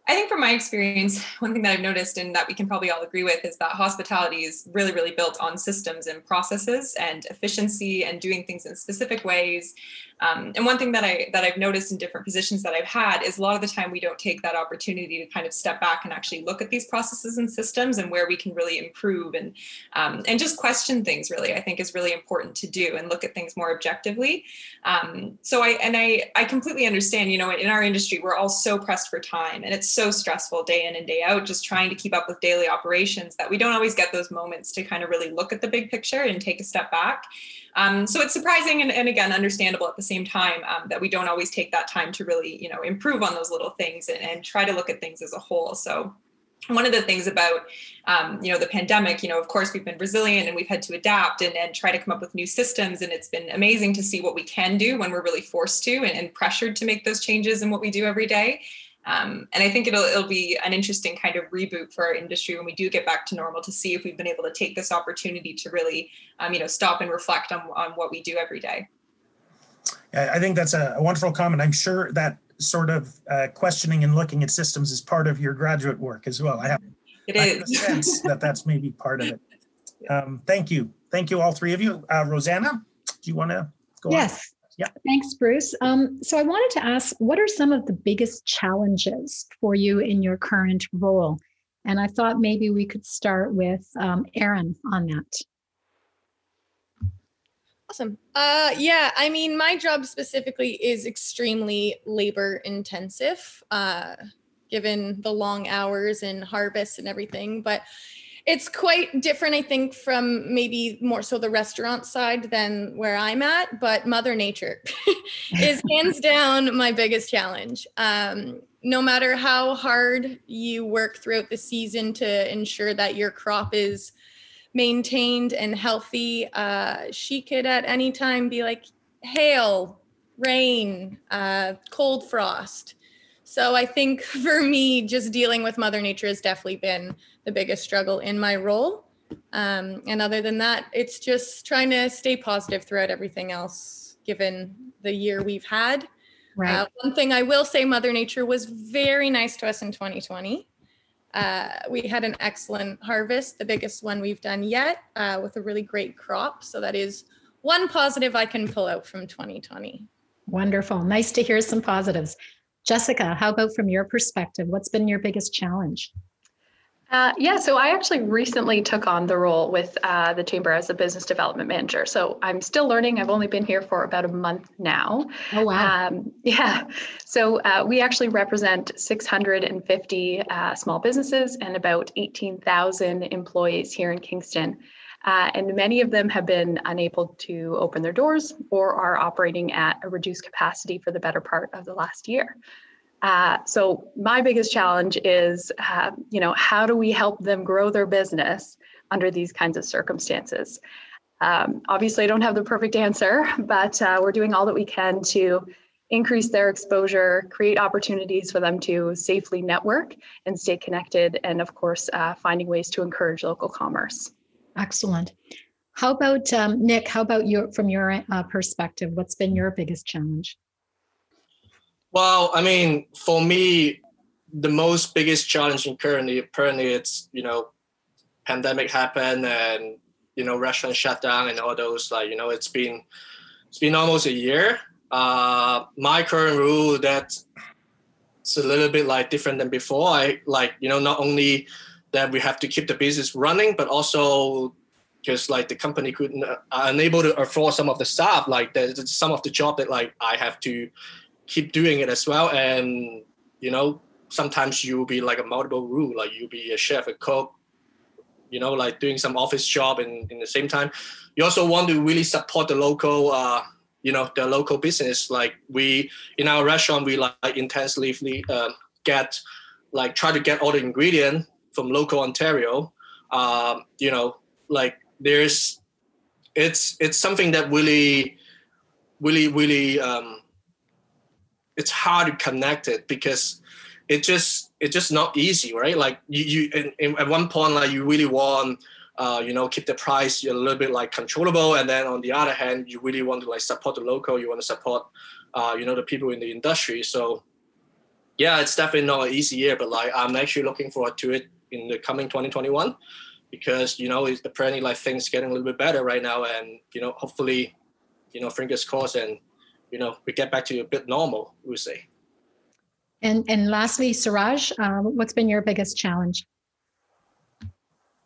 I think from my experience, one thing that I've noticed and that we can probably all agree with is that hospitality is really, really built on systems and processes and efficiency and doing things in specific ways. Um, and one thing that I that I've noticed in different positions that I've had is a lot of the time we don't take that opportunity to kind of step back and actually look at these processes and systems and where we can really improve and um, and just question things. Really, I think is really important to do and look at things more objectively. Um, so I and I I completely understand. You know, in our industry, we're all so pressed for time, and it's so stressful day in and day out, just trying to keep up with daily operations that we don't always get those moments to kind of really look at the big picture and take a step back. Um, so it's surprising and, and, again understandable at the same time um, that we don't always take that time to really you know improve on those little things and, and try to look at things as a whole. So one of the things about um, you know the pandemic you know of course we've been resilient and we've had to adapt and, and try to come up with new systems and it's been amazing to see what we can do when we're really forced to and, and pressured to make those changes in what we do every day um, and I think it'll it'll be an interesting kind of reboot for our industry when we do get back to normal to see if we've been able to take this opportunity to really, um, you know, stop and reflect on on what we do every day. I think that's a, wonderful comment. I'm sure that sort of uh, questioning and looking at systems is part of your graduate work as well. I have, it I have a sense that that's maybe part of it. Um, thank you. Thank you, all three of you. Uh, Rosanna, do you want to go yes. on? Yeah. Thanks, Bruce. Um, so I wanted to ask what are some of the biggest challenges for you in your current role? And I thought maybe we could start with um, Erin on that. Awesome. Uh, yeah, I mean, my job specifically is extremely labor intensive, uh, given the long hours and harvest and everything. But it's quite different, I think, from maybe more so the restaurant side than where I'm at. But Mother Nature is hands down my biggest challenge. Um, no matter how hard you work throughout the season to ensure that your crop is maintained and healthy, uh, she could at any time be like hail, rain, uh, cold frost. So I think for me, just dealing with Mother Nature has definitely been the biggest struggle in my role. Um, and other than that, it's just trying to stay positive throughout everything else, given the year we've had. Right. Uh, one thing I will say, Mother Nature was very nice to us in 2020. Uh, we had an excellent harvest, the biggest one we've done yet, uh, with a really great crop. So that is one positive I can pull out from 2020. Wonderful. Nice to hear some positives. Jessica, how about from your perspective? What's been your biggest challenge? Uh, yeah, so I actually recently took on the role with uh, the Chamber as a business development manager. So I'm still learning. I've only been here for about a month now. Oh, wow. Um, yeah. So uh, we actually represent 650 uh, small businesses and about 18,000 employees here in Kingston. Uh, and many of them have been unable to open their doors or are operating at a reduced capacity for the better part of the last year. Uh, so my biggest challenge is, uh, you know, how do we help them grow their business under these kinds of circumstances? Um, obviously, I don't have the perfect answer, but uh, we're doing all that we can to increase their exposure, create opportunities for them to safely network and stay connected, and of course, uh, finding ways to encourage local commerce. Excellent. How about um, Nick? How about your from your uh, perspective? What's been your biggest challenge? Well, I mean, for me, the most biggest challenge in currently currently it's you know, pandemic happened and you know restaurants shut down and all those like you know it's been it's been almost a year. Uh, my current rule that's it's a little bit like different than before. I like you know not only that we have to keep the business running, but also just like the company couldn't uh, unable to afford some of the staff. Like there's some of the job that like I have to keep doing it as well. And you know, sometimes you'll be like a multiple role, like you'll be a chef, a cook, you know, like doing some office job in, in the same time. You also want to really support the local uh, you know, the local business. Like we in our restaurant we like intensively uh, get like try to get all the ingredient from local Ontario. Um, you know, like there's it's it's something that really really really um, it's hard to connect it because it just it's just not easy right? Like you, you in, in, at one point like you really want uh, you know keep the price a little bit like controllable. And then on the other hand you really want to like support the local. You want to support uh, you know the people in the industry. So yeah it's definitely not an easy year but like i'm actually looking forward to it in the coming 2021 because you know it's apparently like things getting a little bit better right now and you know hopefully you know fingers crossed and you know we get back to a bit normal we'll say and and lastly suraj um, what's been your biggest challenge?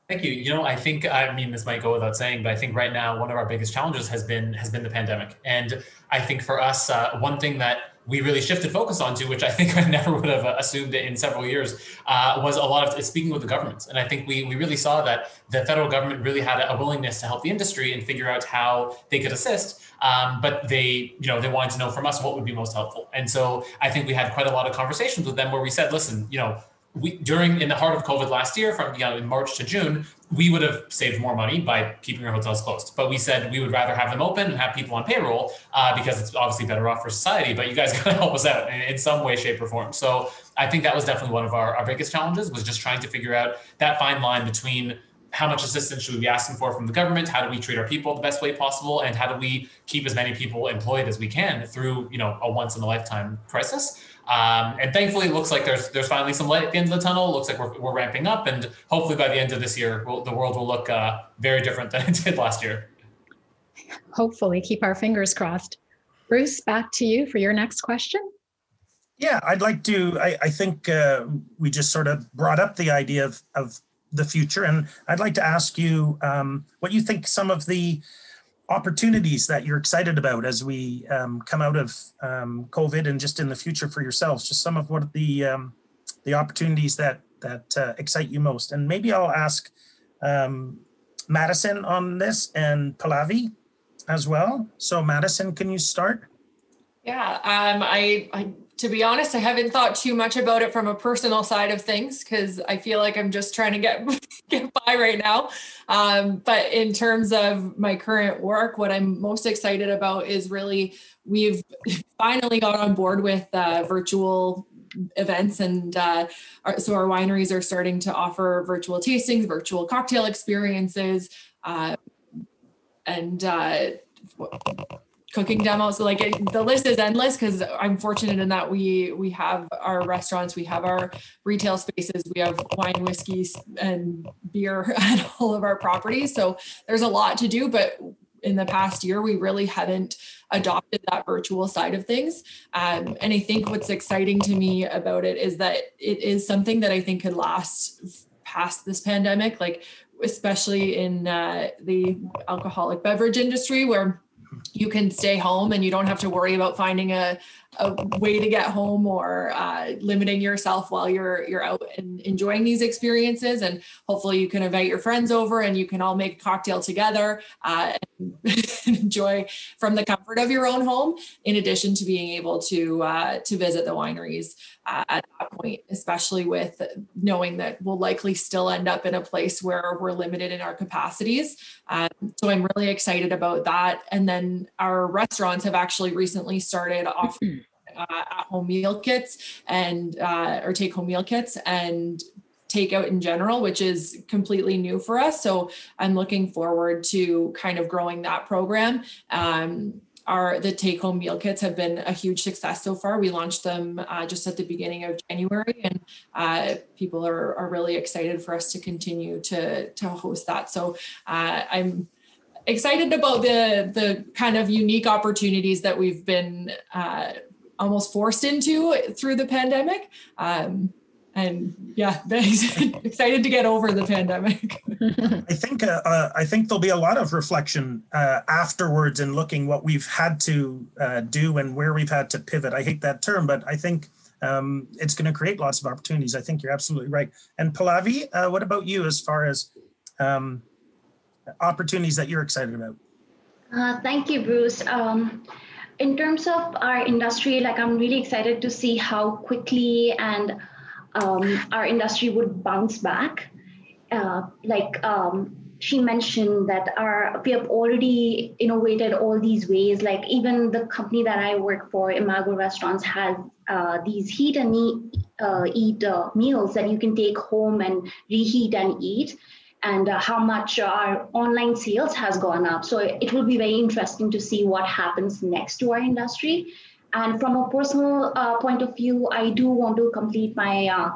Thank you. You know, I think I mean this might go without saying, but I think right now one of our biggest challenges has been has been the pandemic, and I think for us, uh, one thing that we really shifted focus onto, which I think I never would have assumed in several years, uh, was a lot of speaking with the governments. And I think we, we really saw that the federal government really had a willingness to help the industry and figure out how they could assist. Um, but they, you know, they wanted to know from us what would be most helpful. And so I think we had quite a lot of conversations with them where we said, listen, you know, we during in the heart of COVID last year, from you know in March to June, we would have saved more money by keeping our hotels closed. But we said we would rather have them open and have people on payroll uh, because it's obviously better off for society. But you guys got to help us out in, in, some way, shape, or form. So I think that was definitely one of our, our biggest challenges was just trying to figure out that fine line between how much assistance should we be asking for from the government? How do we treat our people the best way possible? And how do we keep as many people employed as we can through, you know, a once in a lifetime crisis? Um, and thankfully, it looks like there's there's finally some light at the end of the tunnel. It looks like we're, we're ramping up, and hopefully by the end of this year, we'll, the world will look uh, very different than it did last year. Hopefully, keep our fingers crossed. Bruce, back to you for your next question. Yeah, I'd like to. I, I think uh, we just sort of brought up the idea of, of the future, and I'd like to ask you um, what you think some of the opportunities that you're excited about as we um, come out of um, COVID and just in the future for yourselves? Just some of what the um, the opportunities that that uh, excite you most, and maybe I'll ask um, Madison on this and Pallavi as well. So Madison, can you start? Yeah, um, I, I to be honest, I haven't thought too much about it from a personal side of things because I feel like I'm just trying to get get by right now. Um, but in terms of my current work, what I'm most excited about is really we've finally got on board with uh, virtual events and uh, our, so our wineries are starting to offer virtual tastings virtual cocktail experiences uh, and uh, cooking demos. So like it, the list is endless because I'm fortunate in that we we have our restaurants, we have our retail spaces, we have wine, whiskeys, and beer at all of our properties. So there's a lot to do, but in the past year, we really haven't adopted that virtual side of things. Um, and I think what's exciting to me about it is that it is something that I think could last past this pandemic, like especially in uh, the alcoholic beverage industry where you can stay home and you don't have to worry about finding a, a way to get home or uh, limiting yourself while you're you're out and enjoying these experiences. And hopefully you can invite your friends over and you can all make a cocktail together uh, and enjoy from the comfort of your own home in addition to being able to uh, to visit the wineries uh, at that point especially with knowing that we'll likely still end up in a place where we're limited in our capacities. Um, so i'm really excited about that. And then our restaurants have actually recently started offering uh, at home meal kits and uh, or take home meal kits and takeout in general, which is completely new for us. So I'm looking forward to kind of growing that program. Um, our the take home meal kits have been a huge success so far. We launched them uh, just at the beginning of January, and uh, people are, are really excited for us to continue to to host that. So uh, I'm excited about the the kind of unique opportunities that we've been uh, almost forced into through the pandemic. Um, and yeah, excited to get over the pandemic. I think uh, uh, I think there'll be a lot of reflection uh, afterwards in looking what we've had to uh, do and where we've had to pivot. I hate that term, but I think um, it's going to create lots of opportunities. I think you're absolutely right. And Pallavi, uh, what about you as far as um, opportunities that you're excited about? Uh, thank you, Bruce. Um, in terms of our industry, like I'm really excited to see how quickly and um, our industry would bounce back. Uh, like um, she mentioned that our we have already innovated all these ways. Like even the company that I work for, Imago Restaurants, has uh, these heat and eat, uh, eat uh, meals that you can take home and reheat and eat and uh, how much our online sales has gone up. So it will be very interesting to see what happens next to our industry. And from a personal uh, point of view, I do want to complete my uh,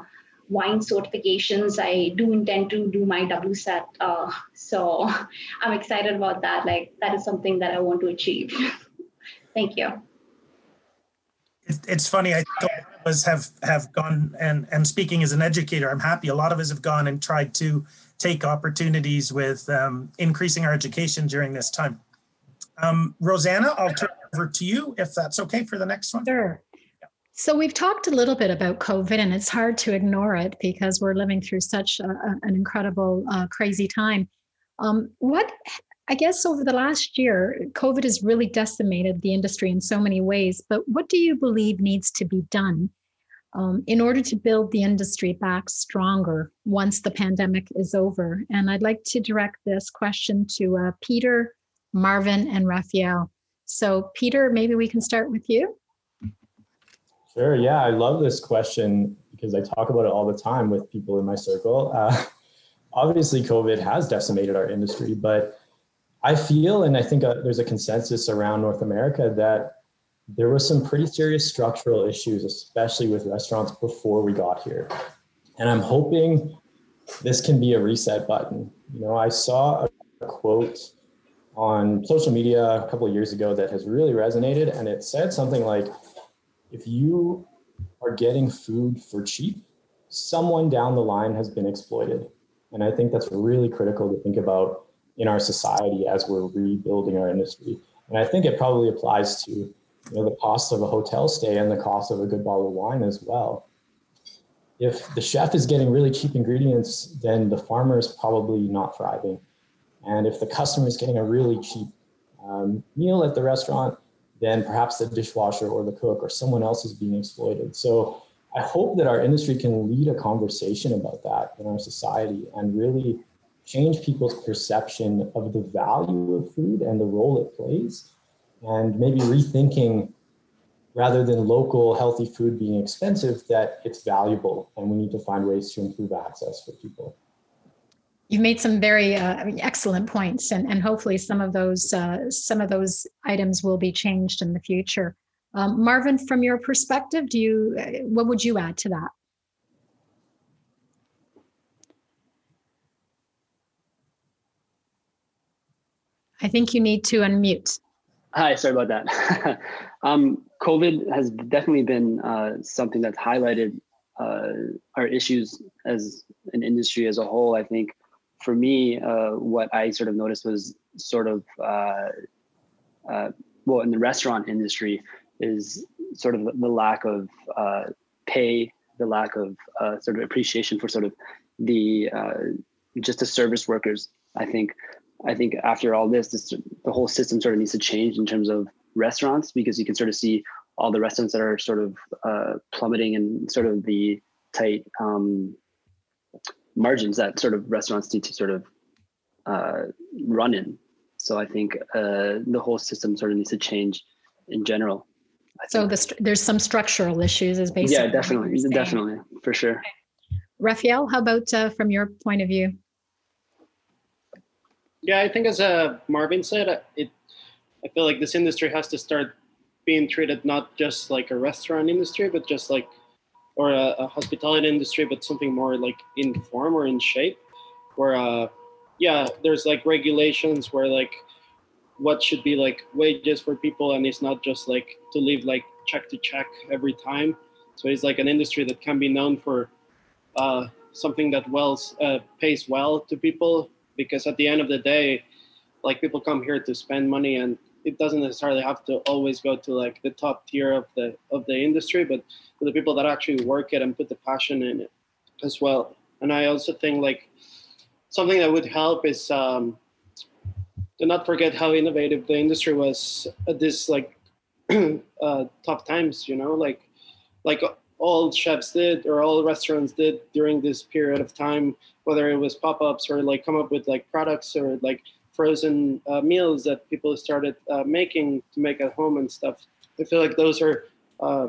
wine certifications. I do intend to do my WSET. Uh, so I'm excited about that. Like that is something that I want to achieve. Thank you. It's funny. I think of us have have gone and and speaking as an educator, I'm happy. A lot of us have gone and tried to take opportunities with um, increasing our education during this time. Um, Rosanna, I'll turn over to you if that's okay for the next one. Sure. So we've talked a little bit about COVID, and it's hard to ignore it because we're living through such a, an incredible, uh, crazy time. Um, what I guess over the last year, COVID has really decimated the industry in so many ways. But what do you believe needs to be done um, in order to build the industry back stronger once the pandemic is over? And I'd like to direct this question to uh, Peter, Marvin, and Raphael. So, Peter, maybe we can start with you. Sure. Yeah, I love this question because I talk about it all the time with people in my circle. Uh, obviously, COVID has decimated our industry, but I feel, and I think uh, there's a consensus around North America that there were some pretty serious structural issues, especially with restaurants before we got here. And I'm hoping this can be a reset button. You know, I saw a quote on social media a couple of years ago that has really resonated, and it said something like, if you are getting food for cheap, someone down the line has been exploited. And I think that's really critical to think about in our society as we're rebuilding our industry. And I think it probably applies to you know, the cost of a hotel stay and the cost of a good bottle of wine as well. If the chef is getting really cheap ingredients, then the farmer is probably not thriving. And if the customer is getting a really cheap um, meal at the restaurant, then perhaps the dishwasher or the cook or someone else is being exploited. So I hope that our industry can lead a conversation about that in our society and really change people's perception of the value of food and the role it plays, and maybe rethinking rather than local healthy food being expensive, that it's valuable and we need to find ways to improve access for people. You've made some very uh, excellent points, and, and hopefully some of those uh, some of those items will be changed in the future. Um, Marvin, from your perspective, do you uh, what would you add to that? I think you need to unmute. Hi, sorry about that. um, COVID has definitely been uh, something that's highlighted uh, our issues as an industry as a whole. I think for me, uh, what I sort of noticed was sort of uh, uh, well, in the restaurant industry, is sort of the lack of uh, pay, the lack of sort of appreciation for sort of the just the service workers. I think I think after all this, this, the whole system sort of needs to change in terms of restaurants because you can sort of see all the restaurants that are sort of uh, plummeting and sort of the tight um, margins that sort of restaurants need to sort of uh, run in. So I think uh, the whole system sort of needs to change in general. So the, there's some structural issues, is basically. Yeah, definitely, definitely, for sure. Raphael, how about uh, from your point of view? Yeah, I think as uh, Marvin said, it. I feel like this industry has to start being treated not just like a restaurant industry, but just like, or a, a hospitality industry, but something more like in form or in shape, where uh, yeah, there's like regulations where like what should be like wages for people, and it's not just like to live like check to check every time. So it's like an industry that can be known for uh, something that well uh, pays well to people because at the end of the day, like people come here to spend money and it doesn't necessarily have to always go to like the top tier of the of the industry, but for the people that actually work it and put the passion in it as well. And I also think like something that would help is um, to not forget how innovative the industry was at this like uh, tough times. You know, like like all chefs did or all restaurants did during this period of time, whether it was pop ups or like come up with like products or like frozen uh, meals that people started uh, making to make at home and stuff. I feel like those are uh,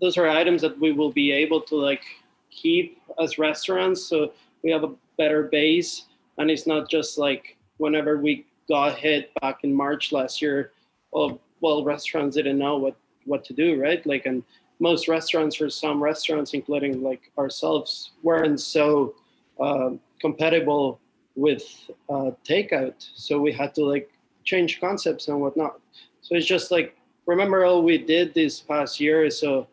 those are items that we will be able to like keep as restaurants. So we have a better base, and it's not just like whenever we got hit back in March last year. Well, well, restaurants didn't know what what to do, right? Like, and most restaurants or some restaurants, including like ourselves, weren't so uh, compatible with uh, takeout. So we had to like change concepts and whatnot. So it's just like remember all we did this past year. So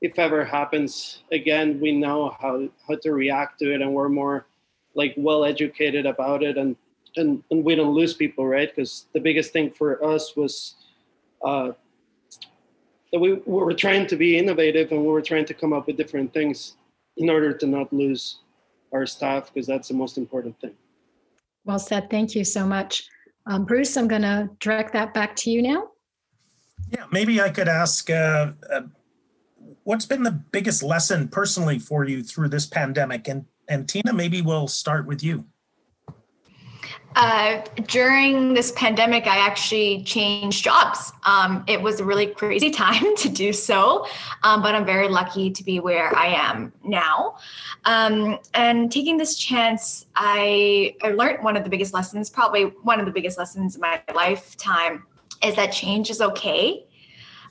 if ever happens again, we know how how to react to it, and we're more like well educated about it, and and and we don't lose people, right? Because the biggest thing for us was. Uh, that we, we were trying to be innovative and we were trying to come up with different things in order to not lose our staff because that's the most important thing. Well said. Thank you so much. Um, Bruce, I'm going to direct that back to you now. Yeah, maybe I could ask uh, uh, what's been the biggest lesson personally for you through this pandemic? And, and Tina, maybe we'll start with you. Uh, during this pandemic, I actually changed jobs. Um, it was a really crazy time to do so, um, but I'm very lucky to be where I am now. Um, and taking this chance, I, I learned one of the biggest lessons, probably one of the biggest lessons in my lifetime, is that change is okay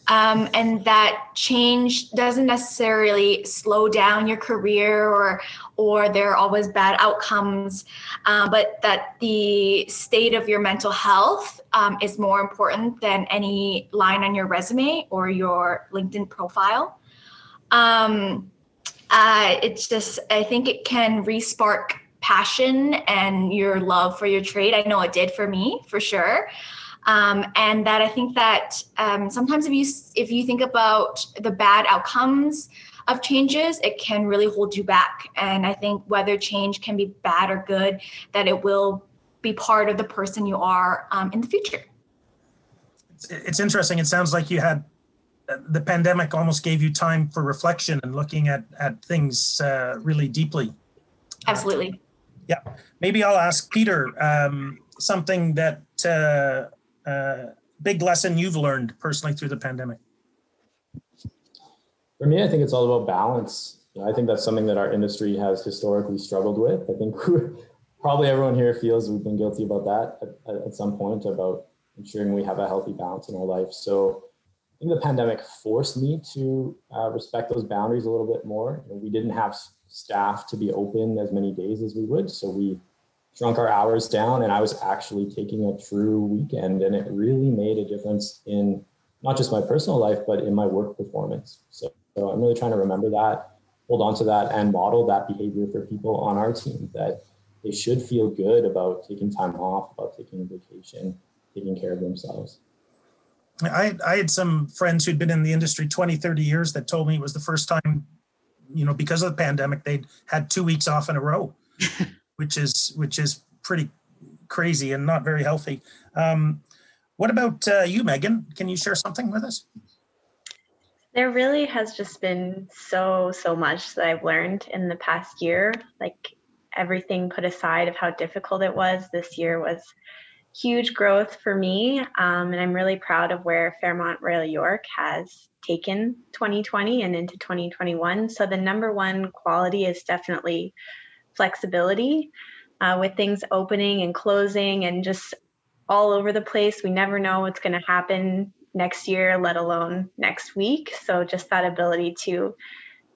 um, and that change doesn't necessarily slow down your career or or there are always bad outcomes uh, but that the state of your mental health um, is more important than any line on your resume or your linkedin profile. Um, uh, it's just i think it can respark passion and your love for your trade. I know it did for me for sure. Um, and that I think that um, sometimes if you if you think about the bad outcomes of changes, it can really hold you back. And I think whether change can be bad or good, that it will be part of the person you are um, in the future. It's, it's interesting. It sounds like you had uh, the pandemic almost gave you time for reflection and looking at at things uh, really deeply. Absolutely. Yeah, maybe I'll ask Peter um, something that uh, uh, big lesson you've learned personally through the pandemic? For me, I think it's all about balance. I think that's something that our industry has historically struggled with. I think probably everyone here feels we've been guilty about that at, at some point about ensuring we have a healthy balance in our life. So I think the pandemic forced me to uh, respect those boundaries a little bit more. You know, we didn't have staff to be open as many days as we would, so we shrunk our hours down and I was actually taking a true weekend and it really made a difference in not just my personal life, but in my work performance. So, so I'm really trying to remember that, hold on to that and model that behavior for people on our team that they should feel good about taking time off, about taking a vacation. taking care of themselves. I, I had some friends who'd been in the industry 20, 30 years that told me it was the first time, you know, because of the pandemic, they'd had two weeks off in a row, which is which is pretty crazy and not very healthy. Um, what about uh, you, Megan? Can you share something with us? There really has just been so, so much that I've learned in the past year. Like everything put aside of how difficult it was, this year was huge growth for me. Um, and I'm really proud of where Fairmont Royal York has taken 2020 and into 2021. So the number one quality is definitely flexibility uh, with things opening and closing and just all over the place. We never know what's going to happen next year, let alone next week. So just that ability to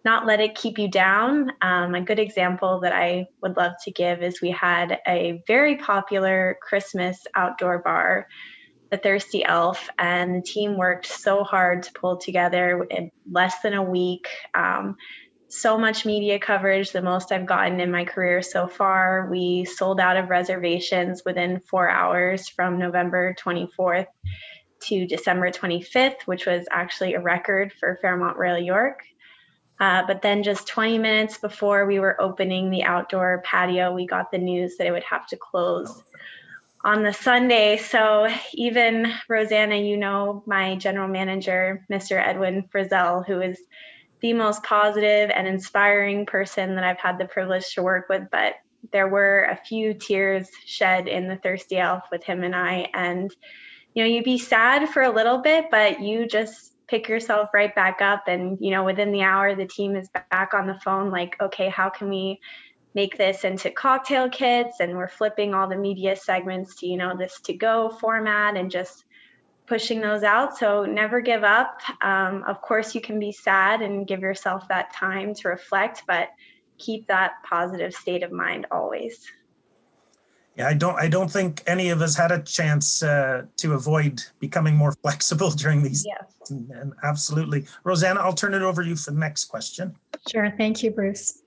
not let it keep you down. Um, a good example that I would love to give is we had a very popular Christmas outdoor bar, the Thirsty Elf, and the team worked so hard to pull together in less than a week. Um, so much media coverage, the most I've gotten in my career so far. We sold out of reservations within four hours from November 24th to December 25th, which was actually a record for Fairmont Royal York. Uh, but then, just 20 minutes before we were opening the outdoor patio, we got the news that it would have to close on the Sunday. So, even Rosanna, you know, my general manager, Mr. Edwin Frizzell, who is the most positive and inspiring person that I've had the privilege to work with, but there were a few tears shed in the Thirsty Elf with him and I. And you know, you'd be sad for a little bit, but you just pick yourself right back up. And, you know, within the hour, the team is back on the phone, like, okay, how can we make this into cocktail kits? And we're flipping all the media segments to, you know, this to go format and just pushing those out. So never give up. Um, of course, you can be sad and give yourself that time to reflect, but keep that positive state of mind always yeah, I don't I don't think any of us had a chance uh, to avoid becoming more flexible during these. Yes. And, and absolutely, Rosanna, I'll turn it over to you for the next question. Sure, thank you, Bruce.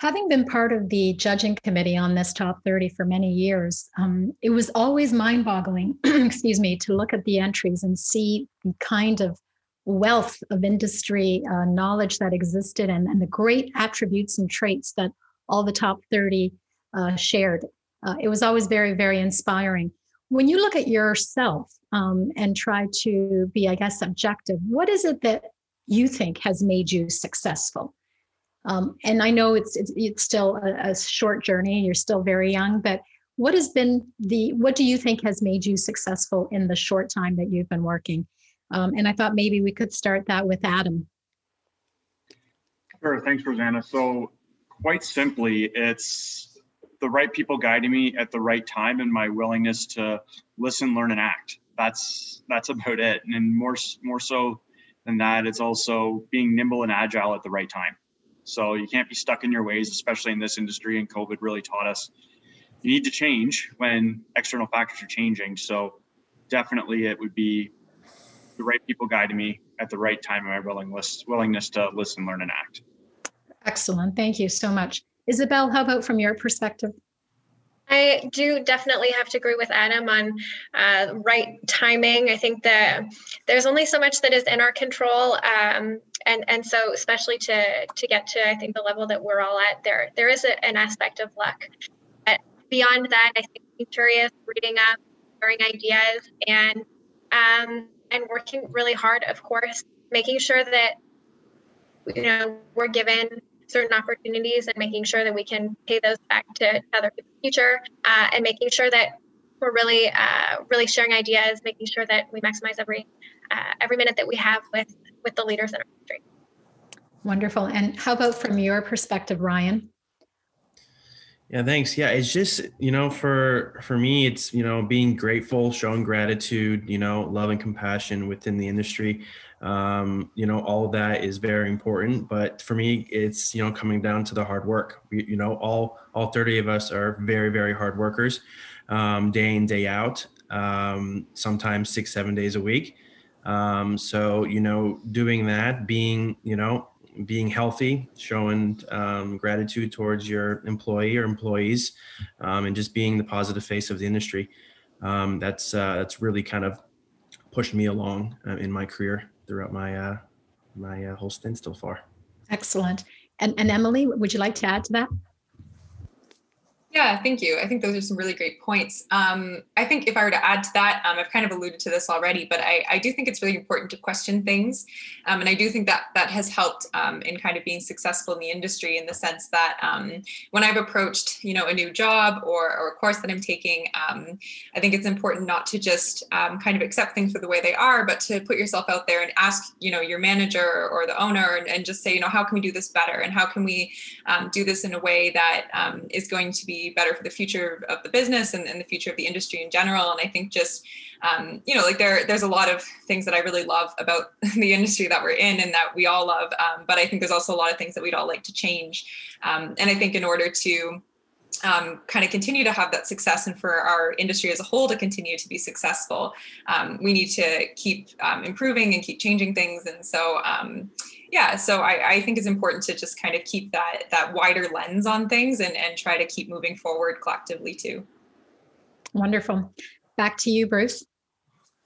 Having been part of the judging committee on this top 30 for many years, um, it was always mind boggling, excuse me, to look at the entries and see the kind of wealth of industry uh, knowledge that existed and, and the great attributes and traits that all the top 30 uh, shared uh, it was always very, very inspiring. When you look at yourself um, and try to be, I guess, objective, what is it that you think has made you successful? Um, and I know it's it's, it's still a, a, short journey. You're still very young, but what has been the what do you think has made you successful in the short time that you've been working? Um, and I thought maybe we could start that with Adam. Sure. Thanks, Rosanna. So, quite simply, it's the right people guiding me at the right time and my willingness to listen, learn, and act. That's that's about it. And more more so than that, it's also being nimble and agile at the right time. So you can't be stuck in your ways, especially in this industry. And COVID really taught us you need to change when external factors are changing. So definitely, it would be the right people guiding me at the right time and my willingness willingness to listen, learn, and act. Excellent. Thank you so much. Isabel, how about from your perspective? I do definitely have to agree with Adam on uh, right timing. I think that there's only so much that is in our control, um, and and so especially to to get to I think the level that we're all at, there there is a, an aspect of luck. But beyond that, I think being curious, reading up, sharing ideas, and um, and working really hard, of course, making sure that you know we're given certain opportunities and making sure that we can pay those back to other people in the future uh, and making sure that we're really uh, really sharing ideas making sure that we maximize every uh, every minute that we have with with the leaders in our country wonderful. And how about from your perspective ryan? Yeah thanks. Yeah it's just you know for for me it's you know being grateful showing gratitude you know love and compassion within the industry um, you know all of that is very important but for me it's you know coming down to the hard work. We, you know all all 30 of us are very very hard workers um, day in day out um, sometimes six seven days a week. Um, so you know doing that being you know being healthy showing um, gratitude towards your employee or employees um, and just being the positive face of the industry that's uh, that's really kind of pushed me along uh, in my career throughout my uh, my uh, whole stint so far. Excellent. And, and Emily, would you like to add to that? Yeah, thank you. I think those are some really great points. Um, I think if I were to add to that, um, I've kind of alluded to this already, but I, I do think it's really important to question things. Um, and I do think that that has helped um, in kind of being successful in the industry in the sense that um, when I've approached, you know, a new job or, or a course that I'm taking, um, I think it's important not to just kind of accept things for the way they are, but to put yourself out there and ask, you know, your manager or the owner and, and just say, you know, how can we do this better? And how can we do this in a way that is going to be better for the future of the business and, and the future of the industry in general. And I think just um, you know, like there, there's a lot of things that I really love about the industry that we're in and that we all love. Um, but I think there's also a lot of things that we'd all like to change. Um, and I think in order to um, kind of continue to have that success and for our industry as a whole to continue to be successful, um, we need to keep um, improving and keep changing things. And so, um, yeah so I, I think it's important to just kind of keep that that wider lens on things and and try to keep moving forward collectively too. Wonderful. Back to you bruce.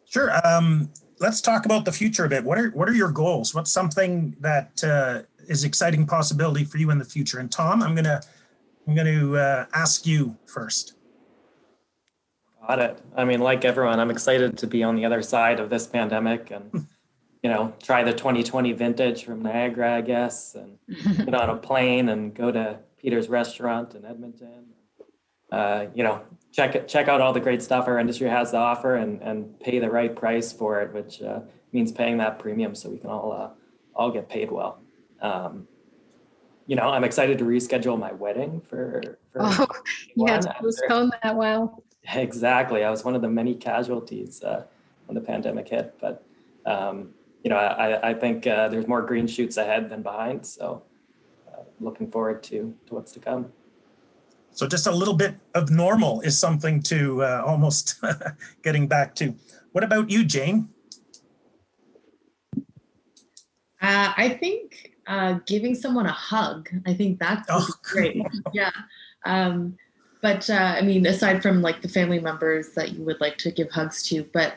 Sure um, let's talk about the future a bit. What are what are your goals? What's something that uh, is exciting possibility for you in the future? And tom i'm gonna i'm gonna uh, ask you first. Got it. I mean like everyone i'm excited to be on the other side of this pandemic and you know, try the 2020 vintage from Niagara, I guess, and get on a plane and go to Peter's restaurant in Edmonton. Uh, you know, check check out all the great stuff our industry has to offer and and pay the right price for it, which uh, means paying that premium so we can all uh, all get paid well. Um, you know, I'm excited to reschedule my wedding for. for oh, you had to postpone that. Wow. Exactly. I was one of the many casualties uh, when the pandemic hit, but um, you know, I, I think uh, there's more green shoots ahead than behind. So uh, looking forward to, to what's to come. So just a little bit of normal is something to uh, almost getting back to. What about you, Jane? Uh, I think uh, giving someone a hug. I think that's oh, great. yeah. Um, but uh, I mean, aside from like the family members that you would like to give hugs to, but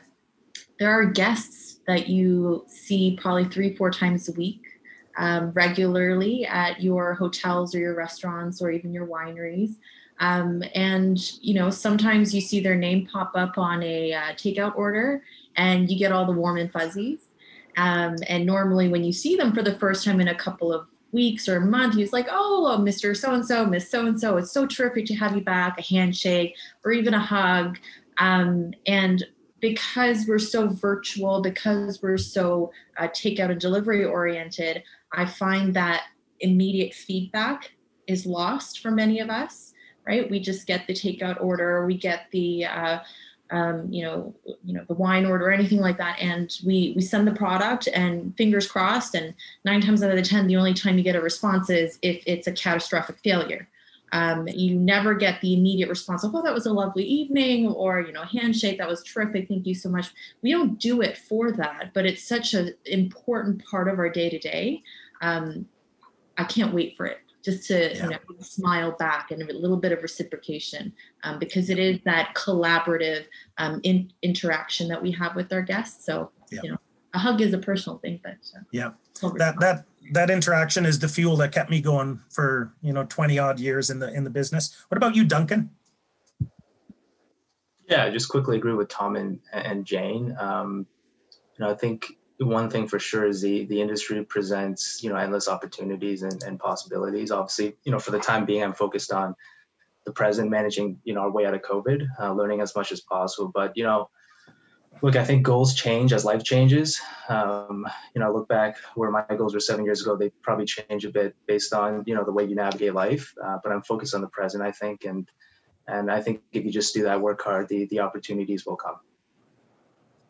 there are guests that you see probably three, four times a week um, regularly at your hotels or your restaurants or even your wineries. Um, and you know sometimes you see their name pop up on a uh, takeout order and you get all the warm and fuzzies um, and normally when you see them for the first time in a couple of weeks or a month he's like oh mr so and so miss so and so it's so terrific to have you back a handshake or even a hug um, and because we're so virtual, because we're so uh, takeout and delivery oriented, I find that immediate feedback is lost for many of us. Right? We just get the takeout order, we get the uh, um, you know, you know, the wine order or anything like that, and we we send the product, and fingers crossed, and nine times out of the ten, the only time you get a response is if it's a catastrophic failure. Um, you never get the immediate response of, oh, that was a lovely evening, or, you know, handshake, that was terrific, thank you so much. We don't do it for that, but it's such an important part of our day to day. I can't wait for it just to yeah. you know, smile back and a little bit of reciprocation um, because it is that collaborative um, in, interaction that we have with our guests. So, yeah. you know, a hug is a personal thing, but uh, yeah, that that that interaction is the fuel that kept me going for you know 20 odd years in the in the business. What about you duncan? Yeah i just quickly agree with tom and and jane. Um, you know i think one thing for sure is the the industry presents you know endless opportunities and, and possibilities. Obviously you know for the time being i'm focused on the present managing you know our way out of covid uh, learning as much as possible. But you know look, I think goals change as life changes. Um, you know, I look back where my goals were seven years ago, they probably change a bit based on, you know, the way you navigate life. Uh, but I'm focused on the present, I think. And, and I think if you just do that, work hard, the, the opportunities will come.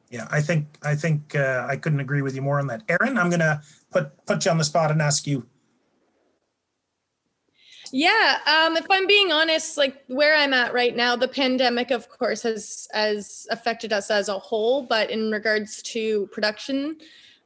Yeah, I think, I think uh, I couldn't agree with you more on that. Erin, I'm to put, put you on the spot and ask you yeah, um, if I'm being honest, like where I'm at right now, the pandemic, of course, has has affected us as a whole. But in regards to production,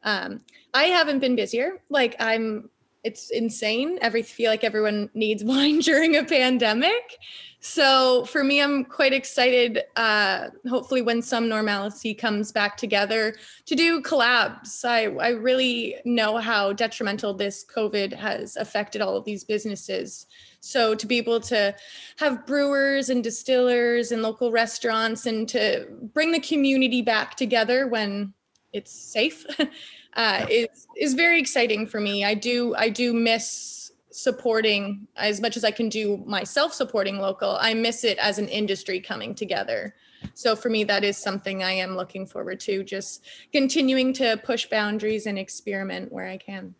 um, I haven't been busier. Like I'm it's insane. Every feel like everyone needs wine during a pandemic. So for me, I'm quite excited. Uh, hopefully, when some normalcy comes back together, to do collabs. I I really know how detrimental this COVID has affected all of these businesses. So to be able to have brewers and distillers and local restaurants and to bring the community back together when it's safe uh, is is very exciting for me. I do I do miss supporting as much as I can do myself supporting local. I miss it as an industry coming together. So for me, that is something I am looking forward to. Just continuing to push boundaries and experiment where I can.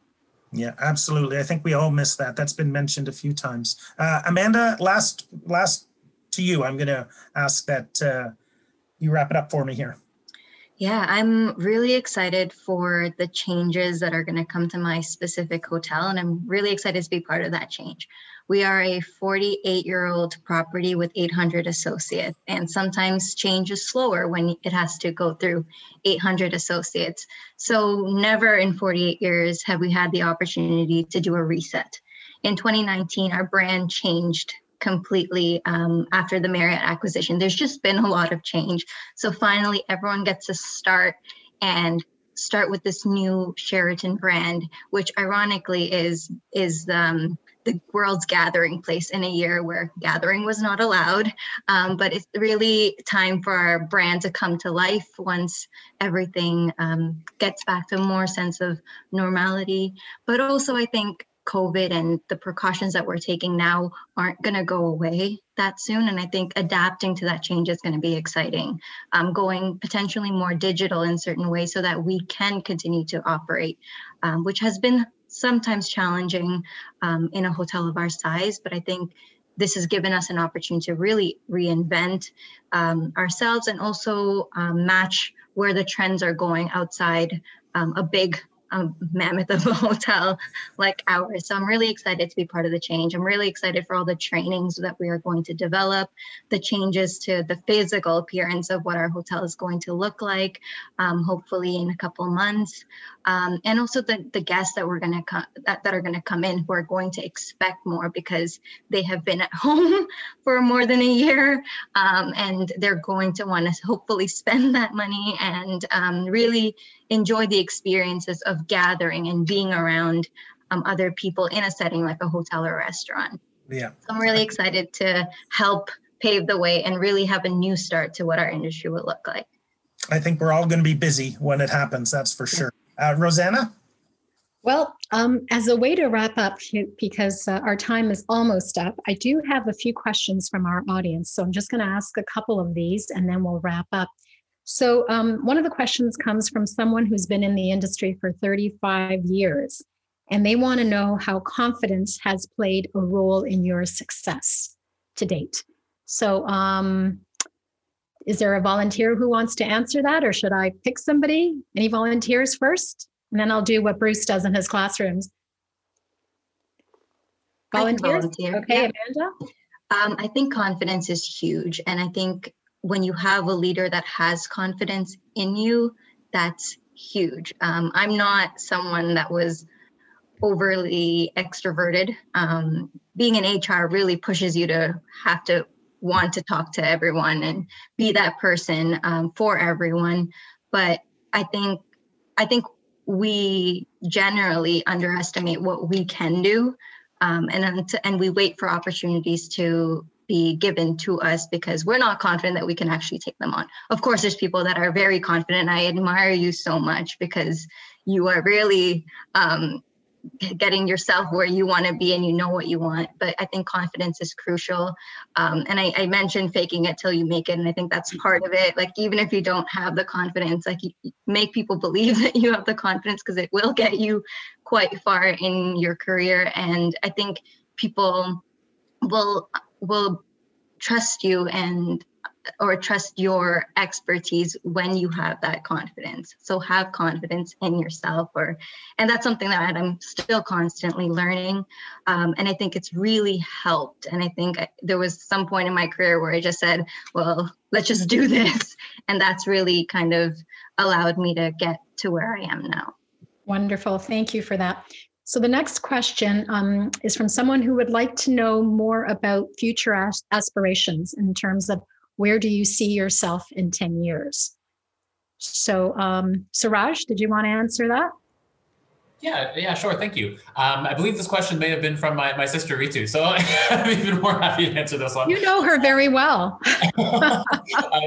Yeah, absolutely. I think we all miss that. That's been mentioned a few times. Uh, Amanda, last last to you. I'm going to ask that uh, you wrap it up for me here. Yeah, I'm really excited for the changes that are going to come to my specific hotel, and I'm really excited to be part of that change. We are a 48 year old property with 800 associates, and sometimes change is slower when it has to go through 800 associates. So, never in 48 years have we had the opportunity to do a reset. In 2019, our brand changed completely um, after the Marriott acquisition. There's just been a lot of change. So finally, everyone gets to start and start with this new Sheraton brand, which ironically is is um, the world's gathering place in a year where gathering was not allowed. Um, but it's really time for our brand to come to life once everything um, gets back to more sense of normality. But also, I think COVID and the precautions that we're taking now aren't going to go away that soon. And I think adapting to that change is going to be exciting. Um, going potentially more digital in certain ways so that we can continue to operate, um, which has been sometimes challenging um, in a hotel of our size. But I think this has given us an opportunity to really reinvent um, ourselves and also um, match where the trends are going outside um, a big a mammoth of a hotel like ours. So I'm really excited to be part of the change. I'm really excited for all the trainings that we are going to develop, the changes to the physical appearance of what our hotel is going to look like, um, hopefully in a couple months, um, and also the the guests that we're going to come that, that are going to come in who are going to expect more because they have been at home for more than a year, um, and they're going to want to hopefully spend that money and um, really enjoy the experiences of gathering and being around um, other people in a setting like a hotel or restaurant. Yeah. So I'm really excited to help pave the way and really have a new start to what our industry would look like. I think we're all going to be busy when it happens, that's for sure. Uh, Rosanna? Well, um, as a way to wrap up, because uh, our time is almost up, I do have a few questions from our audience. So I'm just going to ask a couple of these and then we'll wrap up. So, um, one of the questions comes from someone who's been in the industry for 35 years, and they want to know how confidence has played a role in your success to date. So, um, is there a volunteer who wants to answer that, or should I pick somebody? Any volunteers first? And then I'll do what Bruce does in his classrooms. Volunteers? Volunteer. Okay, Yeah. Amanda? Um, I think confidence is huge. And I think when you have a leader that has confidence in you, that's huge. Um, I'm not someone that was overly extroverted. Um, being in HR really pushes you to have to want to talk to everyone and be that person um, for everyone. But I think I think we generally underestimate what we can do, um, and and we wait for opportunities to be given to us because we're not confident that we can actually take them on. Of course, there's people that are very confident. I admire you so much because you are really um, getting yourself where you want to be and you know what you want. But I think confidence is crucial. Um, and I, I, mentioned faking it till you make it. And I think that's part of it. Like, even if you don't have the confidence, like, make people believe that you have the confidence because it will get you quite far in your career. And I think people will will trust you and or trust your expertise when you have that confidence. So have confidence in yourself or and that's something that i'm still constantly learning. Um, and i think it's really helped. And i think there was some point in my career where i just said well let's just do this. And that's really kind of allowed me to get to where i am now. Wonderful. Thank you for that. So the next question um, is from someone who would like to know more about future as- aspirations in terms of where do you see yourself in 10 years? So um, Suraj, did you want to answer that? Yeah, yeah, sure. Thank you. Um, I believe this question may have been from my, my sister Ritu, so I'm even more happy to answer this one. You know her very well. I,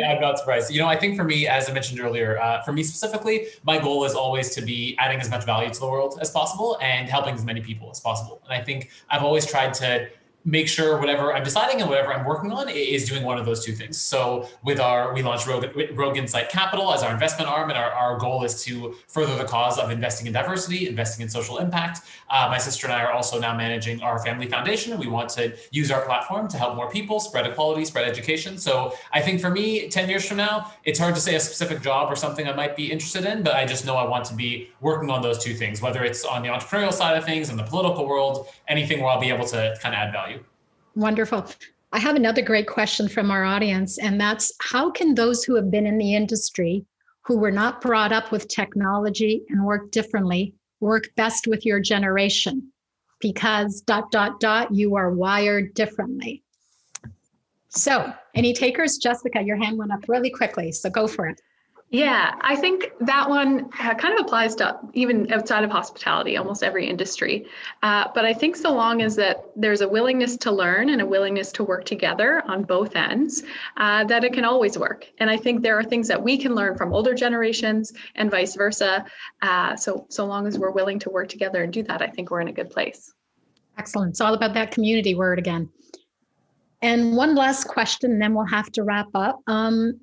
am not surprised. You know, I think for me, as I mentioned earlier, uh, for me specifically, my goal is always to be adding as much value to the world as possible and helping as many people as possible. And I think I've always tried to make sure whatever I'm deciding and whatever I'm working on is doing one of those two things. So with our, we launched Rogue, Rogue Insight Capital as our investment arm, and our, our goal is to further the cause of investing in diversity, investing in social impact. Uh, my sister and I are also now managing our family foundation. And we want to use our platform to help more people, spread equality, spread education. So I think for me, 10 years from now, it's hard to say a specific job or something I might be interested in, but I just know I want to be working on those two things, whether it's on the entrepreneurial side of things, in the political world, anything where I'll be able to kind of add value. Wonderful. I have another great question from our audience, and that's how can those who have been in the industry, who were not brought up with technology and work differently, work best with your generation? Because dot, dot, dot, you are wired differently. So, any takers? Jessica, your hand went up really quickly, so go for it. Yeah, I think that one uh, kind of applies to even outside of hospitality, almost every industry. Uh, but I think so long as that there's a willingness to learn and a willingness to work together on both ends, uh, that it can always work. And I think there are things that we can learn from older generations and vice versa. Uh, so so long as we're willing to work together and do that, I think we're in a good place. Excellent. It's all about that community word again. And one last question, and then we'll have to wrap up. Um,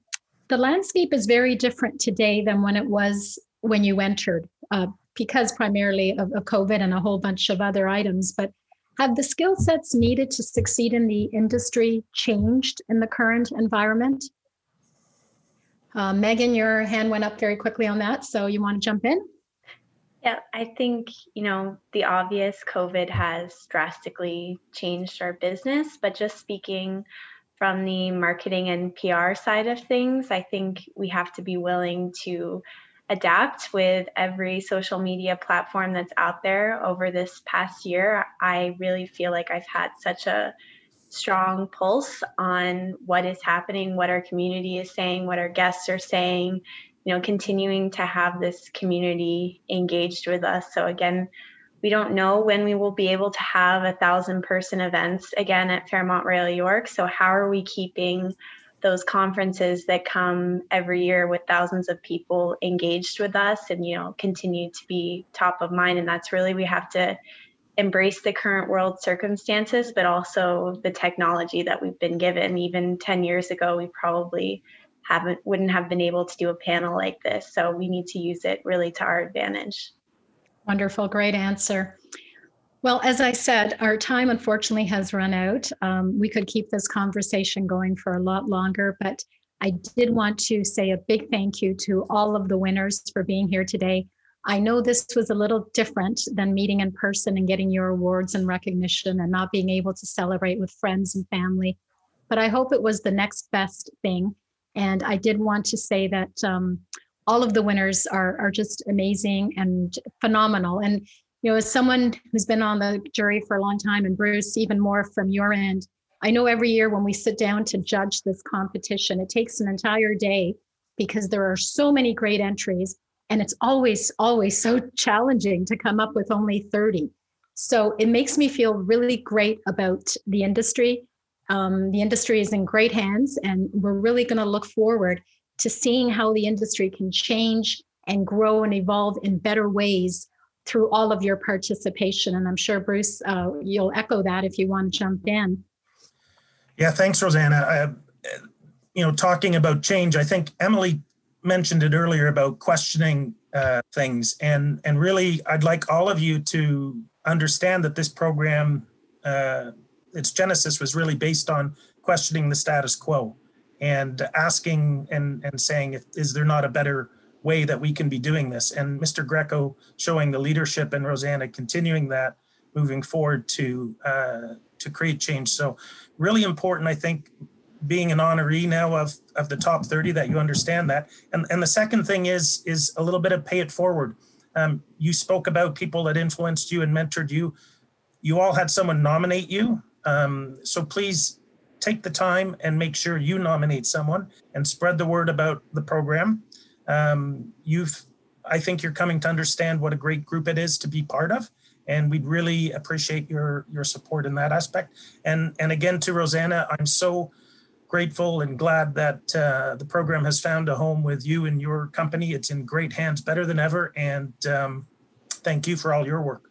the landscape is very different today than when it was when you entered, uh, because primarily of, of COVID and a whole bunch of other items. But have the skill sets needed to succeed in the industry changed in the current environment? Uh, Megan, your hand went up very quickly on that, so you want to jump in? Yeah, I think, you know, the obvious COVID has drastically changed our business, but just speaking from the marketing and PR side of things, I think we have to be willing to adapt with every social media platform that's out there over this past year. I really feel like I've had such a strong pulse on what is happening, what our community is saying, what our guests are saying, you know, continuing to have this community engaged with us. So again, we don't know when we will be able to have a thousand person events again at Fairmont Royal York. So, how are we keeping those conferences that come every year with thousands of people engaged with us and, you know, continue to be top of mind? And that's really, we have to embrace the current world circumstances, but also the technology that we've been given. Even 10 years ago, we probably haven't wouldn't have been able to do a panel like this. So we need to use it really to our advantage. Wonderful, great answer. Well, as I said, our time unfortunately has run out. Um, we could keep this conversation going for a lot longer, but I did want to say a big thank you to all of the winners for being here today. I know this was a little different than meeting in person and getting your awards and recognition and not being able to celebrate with friends and family, but I hope it was the next best thing. And I did want to say that um, all of the winners are are just amazing and phenomenal. And you know, as someone who's been on the jury for a long time, and Bruce, even more from your end, I know every year when we sit down to judge this competition, it takes an entire day because there are so many great entries, and it's always always so challenging to come up with only 30. So it makes me feel really great about the industry. Um, the industry is in great hands, and we're really going to look forward to seeing how the industry can change and grow and evolve in better ways through all of your participation. And I'm sure, Bruce, uh, you'll echo that if you want to jump in. Yeah, thanks, Rosanna. Uh, you know, talking about change, I think Emily mentioned it earlier about questioning uh, things, and and really, I'd like all of you to understand that this program, uh, its genesis was really based on questioning the status quo and asking and, and saying, if, is there not a better way that we can be doing this? And Mr. Greco showing the leadership and Rosanna continuing that moving forward to uh, to create change. So really important, I think, being an honoree now of, of the top 30 that you understand that. And, and the second thing is is a little bit of pay it forward. Um, you spoke about people that influenced you and mentored you. You all had someone nominate you. Um, so please take the time and make sure you nominate someone and spread the word about the program. Um, you've, I think you're coming to understand what a great group it is to be part of and we'd really appreciate your your support in that aspect. And and again to Rosanna, I'm so grateful and glad that uh, the program has found a home with you and your company. It's in great hands, better than ever. And um, thank you for all your work.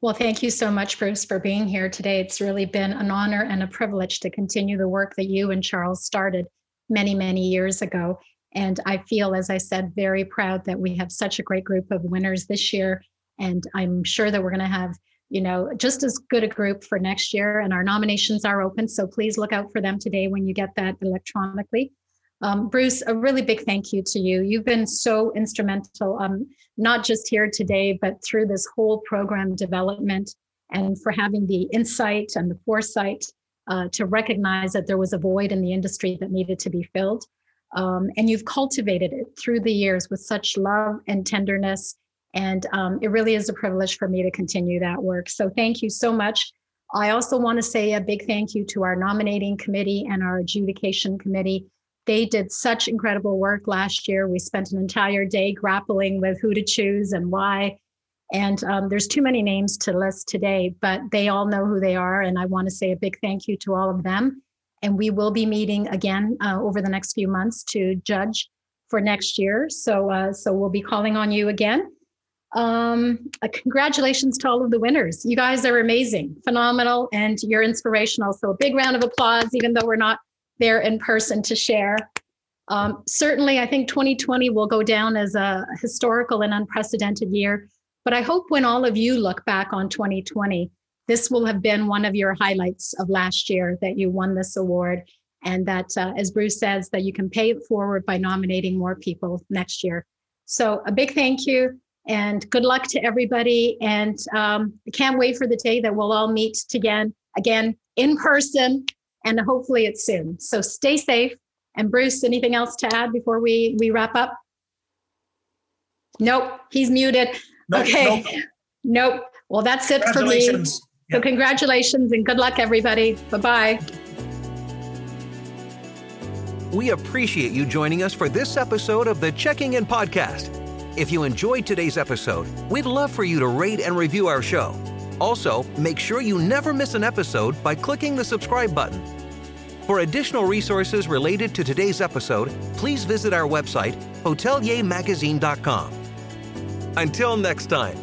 Well, thank you so much, Bruce, for being here today. It's really been an honor and a privilege to continue the work that you and Charles started many, many years ago. And I feel, as I said, very proud that we have such a great group of winners this year and I'm sure that we're going to have, you know, just as good a group for next year. And our nominations are open. So please look out for them today when you get that electronically. Um, Bruce, a really big thank you to you. You've been so instrumental, um, not just here today, but through this whole program development and for having the insight and the foresight uh, to recognize that there was a void in the industry that needed to be filled. Um, and you've cultivated it through the years with such love and tenderness and um, it really is a privilege for me to continue that work. So thank you so much. I also want to say a big thank you to our nominating committee and our adjudication committee. They did such incredible work last year. We spent an entire day grappling with who to choose and why. And um, there's too many names to list today, but they all know who they are. And I want to say a big thank you to all of them. And we will be meeting again uh, over the next few months to judge for next year. So, uh, so we'll be calling on you again. Um, uh, congratulations to all of the winners. You guys are amazing, phenomenal, and you're inspirational. So a big round of applause, even though we're not there in person to share. Um, certainly, I think 2020 will go down as a historical and unprecedented year. But I hope when all of you look back on 2020, this will have been one of your highlights of last year that you won this award. And that, uh, as Bruce says, that you can pay it forward by nominating more people next year. So, a big thank you. And good luck to everybody. And um, I can't wait for the day that we'll all meet again, again in person, and hopefully it's soon. So stay safe. And Bruce, anything else to add before we we wrap up? Nope, he's muted. Nope, okay. Nope. nope. Well, that's it for me. Yep. So congratulations and good luck, everybody. Bye bye. We appreciate you joining us for this episode of the Checking In Podcast. If you enjoyed today's episode, we'd love for you to rate and review our show. Also, make sure you never miss an episode by clicking the subscribe button. For additional resources related to today's episode, please visit our website, hoteliermagazine.com. Until next time,